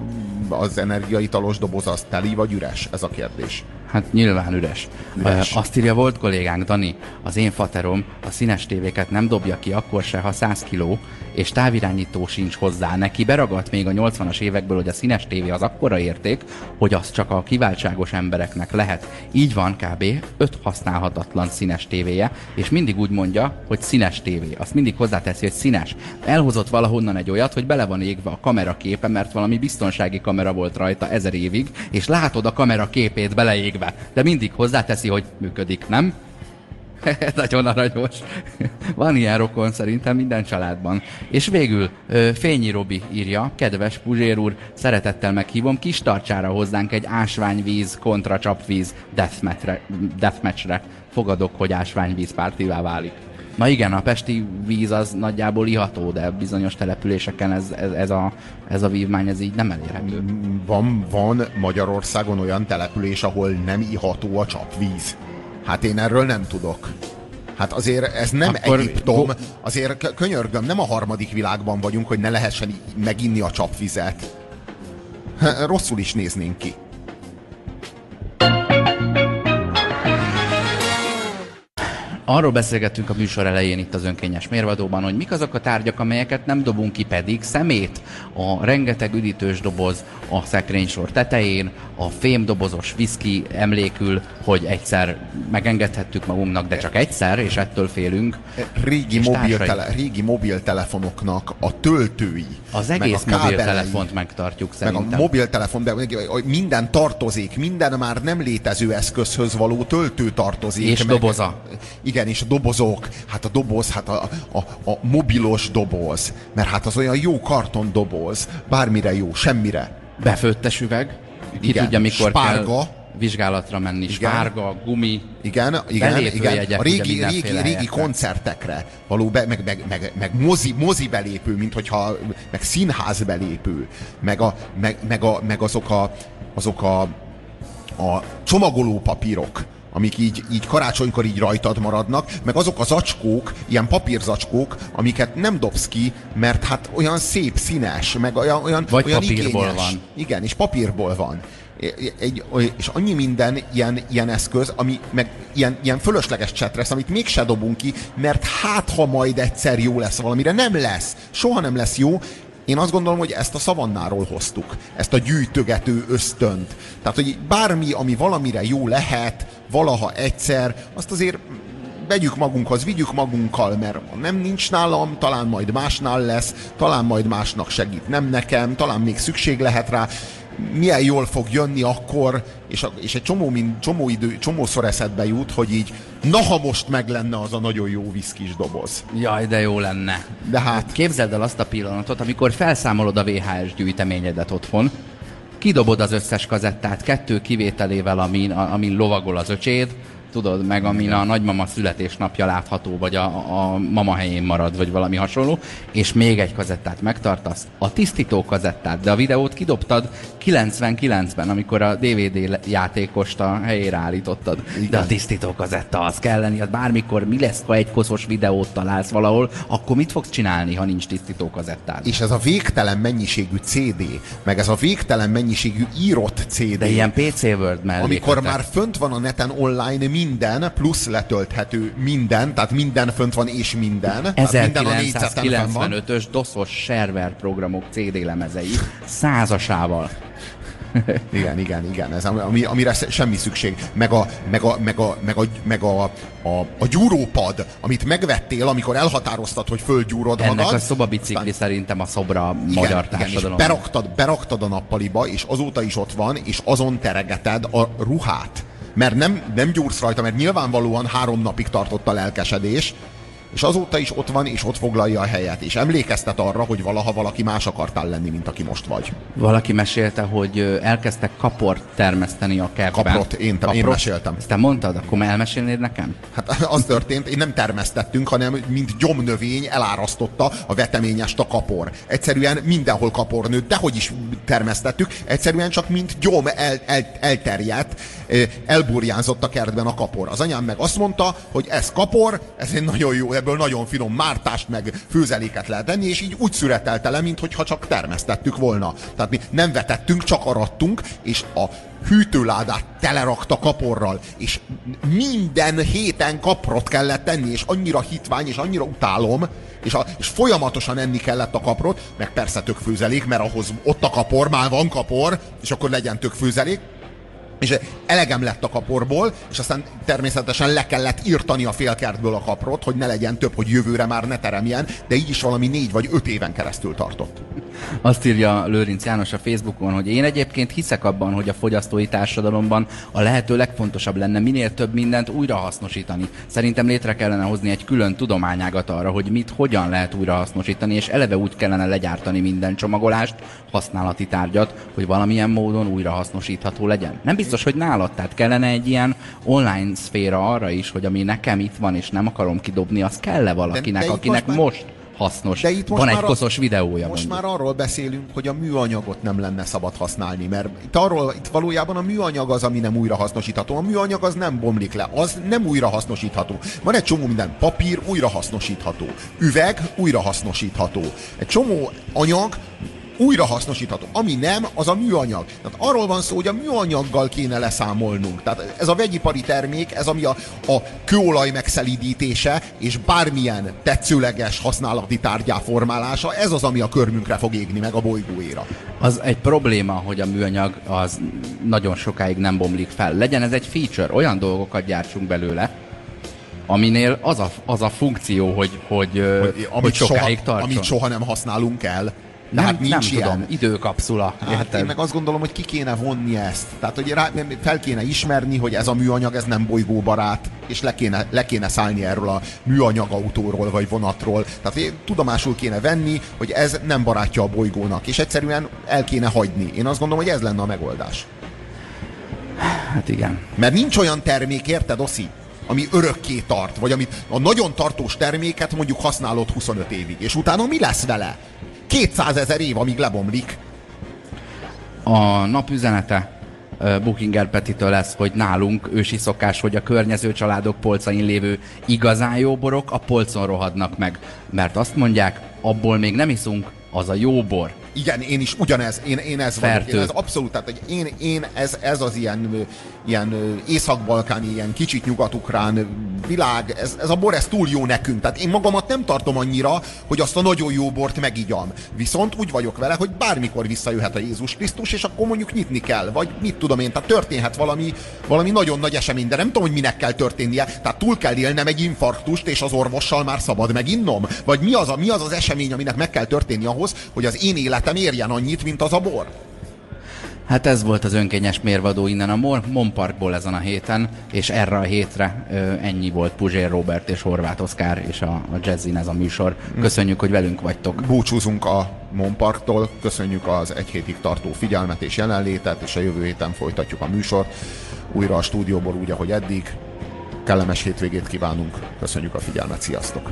az energiaitalos doboz az teli vagy üres? Ez a kérdés. Hát nyilván üres. Üres. Azt írja volt kollégánk, Dani, az én faterom a színes tévéket nem dobja ki akkor se, ha 100 kiló, és távirányító sincs hozzá. Neki beragadt még a 80-as évekből, hogy a színes tévé az akkora érték, hogy az csak a kiváltságos embereknek lehet. Így van kb. 5 használhatatlan színes tévéje, és mindig úgy mondja, hogy színes tévé. Azt mindig hozzáteszi, hogy színes. Elhozott valahonnan egy olyat, hogy bele van égve a kamera képe, mert valami biztonsági kamera volt rajta ezer évig, és látod a kamera képét beleégve. De mindig hozzáteszi, hogy működik, nem? Nagyon aranyos. Van ilyen rokon szerintem minden családban. És végül Fényi Robi írja, kedves Puzsér úr, szeretettel meghívom, kis tartsára hozzánk egy ásványvíz kontra csapvíz deathmatchre, deathmatchre. Fogadok, hogy ásványvíz pártivá válik. Na igen, a pesti víz az nagyjából iható, de bizonyos településeken ez, ez, ez, a, ez a vívmány ez így nem elérhető. Van, van Magyarországon olyan település, ahol nem iható a csapvíz. Hát én erről nem tudok. Hát azért ez nem Akkor Egyiptom, go- azért könyörgöm, nem a harmadik világban vagyunk, hogy ne lehessen meginni a csapvizet. Rosszul is néznénk ki. Arról beszélgettünk a műsor elején itt az önkényes mérvadóban, hogy mik azok a tárgyak, amelyeket nem dobunk ki pedig szemét, a rengeteg üdítős doboz a szekrénysor tetején, a fémdobozos viszki emlékül, hogy egyszer megengedhettük magunknak, de csak egyszer, és ettől félünk. Régi, mobiltele, régi mobiltelefonoknak a töltői, Az meg egész a kábelei, mobiltelefont megtartjuk meg szerintem. a mobiltelefon, de minden tartozik, minden már nem létező eszközhöz való töltő tartozik. És meg, doboza. Igen, és a dobozok. Hát a doboz, hát a, a, a mobilos doboz. Mert hát az olyan jó karton doboz. Bármire jó, semmire. Befőttes üveg, ki Igen. tudja, mikor Spárga. kell vizsgálatra menni. Igen. Spárga, gumi, Igen, igen, igen. A régi, régi, régi helyekre. koncertekre való be, meg, meg, meg, meg mozi, mozi belépő, mint hogyha, meg színház belépő, meg, a, meg, meg, a, meg azok a, azok a, a csomagoló papírok, amik így, így karácsonykor így rajtad maradnak, meg azok az zacskók, ilyen papírzacskók, amiket nem dobsz ki, mert hát olyan szép, színes, meg olyan, olyan, Vagy olyan papírból igényes. van. Igen, és papírból van. Egy, és annyi minden ilyen, ilyen eszköz, ami meg ilyen, ilyen fölösleges csetresz, amit mégse dobunk ki, mert hát, ha majd egyszer jó lesz valamire, nem lesz. Soha nem lesz jó. Én azt gondolom, hogy ezt a szavannáról hoztuk, ezt a gyűjtögető ösztönt. Tehát, hogy bármi, ami valamire jó lehet, valaha egyszer, azt azért vegyük magunkhoz, vigyük magunkkal, mert nem nincs nálam, talán majd másnál lesz, talán majd másnak segít, nem nekem, talán még szükség lehet rá, milyen jól fog jönni akkor, és, a, és egy csomó, min, csomó idő, csomószor eszedbe jut, hogy így, na ha most meg lenne az a nagyon jó viszkis doboz. Jaj, de jó lenne. De hát, Képzeld el azt a pillanatot, amikor felszámolod a VHS gyűjteményedet otthon, kidobod az összes kazettát, kettő kivételével, amin, amin lovagol az öcséd, tudod, meg amin a nagymama születésnapja látható, vagy a, a mama helyén marad, vagy valami hasonló, és még egy kazettát megtartasz, a tisztító kazettát, de a videót kidobtad 99-ben, amikor a DVD játékost a helyére állítottad. De a tisztító kazetta az kell lenni, hát bármikor mi lesz, ha egy koszos videót találsz valahol, akkor mit fogsz csinálni, ha nincs tisztító kazettád? és ez a végtelen mennyiségű CD, meg ez a végtelen mennyiségű írott CD, De ilyen PC Word mellé amikor kötött. már fönt van a neten online minden, plusz letölthető minden, tehát minden fönt van és minden. tehát minden a négyzeten fenn van. 1995-ös DOS-os server programok CD lemezei százasával. Igen, igen, igen, ez ami, amire semmi szükség. Meg a, meg a, meg a, meg a, meg a, a, a gyúrópad, amit megvettél, amikor elhatároztad, hogy földgyúrod Ennek magad. a szobabicikli aztán- szerintem a szobra Igen, magyar igen, társadalom. beraktad, beraktad a nappaliba, és azóta is ott van, és azon teregeted a ruhát. Mert nem, nem gyúrsz rajta, mert nyilvánvalóan három napig tartott a lelkesedés, és azóta is ott van, és ott foglalja a helyet, és emlékeztet arra, hogy valaha valaki más akartál lenni, mint aki most vagy. Valaki mesélte, hogy elkezdtek kaport termeszteni a kertben. Kaprot, én- én meséltem. Ezt te mondtad? Akkor elmesélnéd nekem? Hát az történt, én nem termesztettünk, hanem mint gyomnövény elárasztotta a veteményest a kapor. Egyszerűen mindenhol kapor nőtt, de hogy is termesztettük, egyszerűen csak mint gyom el, el, elterjedt, elburjánzott a kertben a kapor. Az anyám meg azt mondta, hogy ez kapor, ez egy nagyon jó, ebből nagyon finom mártást meg főzeléket lehet tenni, és így úgy szüretelte le, mintha csak termesztettük volna. Tehát mi nem vetettünk, csak arattunk, és a hűtőládát telerakta kaporral, és minden héten kaprot kellett tenni, és annyira hitvány, és annyira utálom, és, a, és folyamatosan enni kellett a kaprot, meg persze tök főzelék, mert ahhoz ott a kapor, már van kapor, és akkor legyen tök főzelék, és elegem lett a kaporból, és aztán természetesen le kellett írtani a félkertből a kaprot, hogy ne legyen több, hogy jövőre már ne teremjen, de így is valami négy vagy öt éven keresztül tartott. Azt írja Lőrinc János a Facebookon, hogy én egyébként hiszek abban, hogy a fogyasztói társadalomban a lehető legfontosabb lenne minél több mindent újrahasznosítani. Szerintem létre kellene hozni egy külön tudományágat arra, hogy mit hogyan lehet újrahasznosítani, és eleve úgy kellene legyártani minden csomagolást, használati tárgyat, hogy valamilyen módon újrahasznosítható legyen. Nem biztos, hogy nálad, tehát kellene egy ilyen online szféra arra is, hogy ami nekem itt van, és nem akarom kidobni, az kell-e valakinek, de itt akinek most most, már- hasznos. De itt most van egy koszos videója. Most mondjuk. már arról beszélünk, hogy a műanyagot nem lenne szabad használni, mert itt, arról, itt valójában a műanyag az, ami nem újrahasznosítható. A műanyag az nem bomlik le, az nem újrahasznosítható. Van egy csomó minden, papír újrahasznosítható, üveg újrahasznosítható. Egy csomó anyag újrahasznosítható. Ami nem, az a műanyag. Tehát arról van szó, hogy a műanyaggal kéne leszámolnunk. Tehát ez a vegyipari termék, ez ami a, a kőolaj megszelídítése és bármilyen tetszőleges használati tárgyá formálása, ez az, ami a körmünkre fog égni, meg a bolygóéra. Az egy probléma, hogy a műanyag az nagyon sokáig nem bomlik fel. Legyen ez egy feature, olyan dolgokat gyártsunk belőle, aminél az a, az a funkció, hogy, hogy, hogy, hogy sokáig soha, tartson. amit soha nem használunk el. De nem, hát nincs nem ilyen. tudom, időkapszula. Hát én meg azt gondolom, hogy ki kéne vonni ezt. Tehát, hogy rá, fel kéne ismerni, hogy ez a műanyag, ez nem bolygóbarát, és le kéne, le kéne szállni erről a műanyag autóról, vagy vonatról. Tehát hogy tudomásul kéne venni, hogy ez nem barátja a bolygónak, és egyszerűen el kéne hagyni. Én azt gondolom, hogy ez lenne a megoldás. Hát igen. Mert nincs olyan termék, érted, Oszi? ami örökké tart, vagy amit a nagyon tartós terméket mondjuk használod 25 évig, és utána mi lesz vele? 200 ezer év, amíg lebomlik. A nap üzenete ö, Bookinger Petitől lesz, hogy nálunk ősi szokás, hogy a környező családok polcain lévő igazán jó borok a polcon rohadnak meg. Mert azt mondják, abból még nem iszunk, az a jó bor. Igen, én is ugyanez, én, én ez vagyok. Én Fertő. ez abszolút, tehát hogy én, én ez, ez az ilyen ilyen észak-balkáni, ilyen kicsit nyugatukrán világ, ez, ez a bor, ez túl jó nekünk. Tehát én magamat nem tartom annyira, hogy azt a nagyon jó bort megigyam. Viszont úgy vagyok vele, hogy bármikor visszajöhet a Jézus Krisztus, és akkor mondjuk nyitni kell, vagy mit tudom én, tehát történhet valami, valami nagyon nagy esemény, de nem tudom, hogy minek kell történnie. Tehát túl kell élnem egy infarktust, és az orvossal már szabad meginnom? Vagy mi az, a, mi az az esemény, aminek meg kell történni ahhoz, hogy az én életem érjen annyit, mint az a bor? Hát ez volt az önkényes mérvadó innen a Mor Mon Parkból ezen a héten, és erre a hétre ennyi volt Puzsér Robert és Horváth Oszkár és a, a Jazzin ez a műsor. Köszönjük, hogy velünk vagytok. Búcsúzunk a Monparktól, köszönjük az egy hétig tartó figyelmet és jelenlétet, és a jövő héten folytatjuk a műsort. Újra a stúdióból úgy, ahogy eddig. Kellemes hétvégét kívánunk, köszönjük a figyelmet, sziasztok!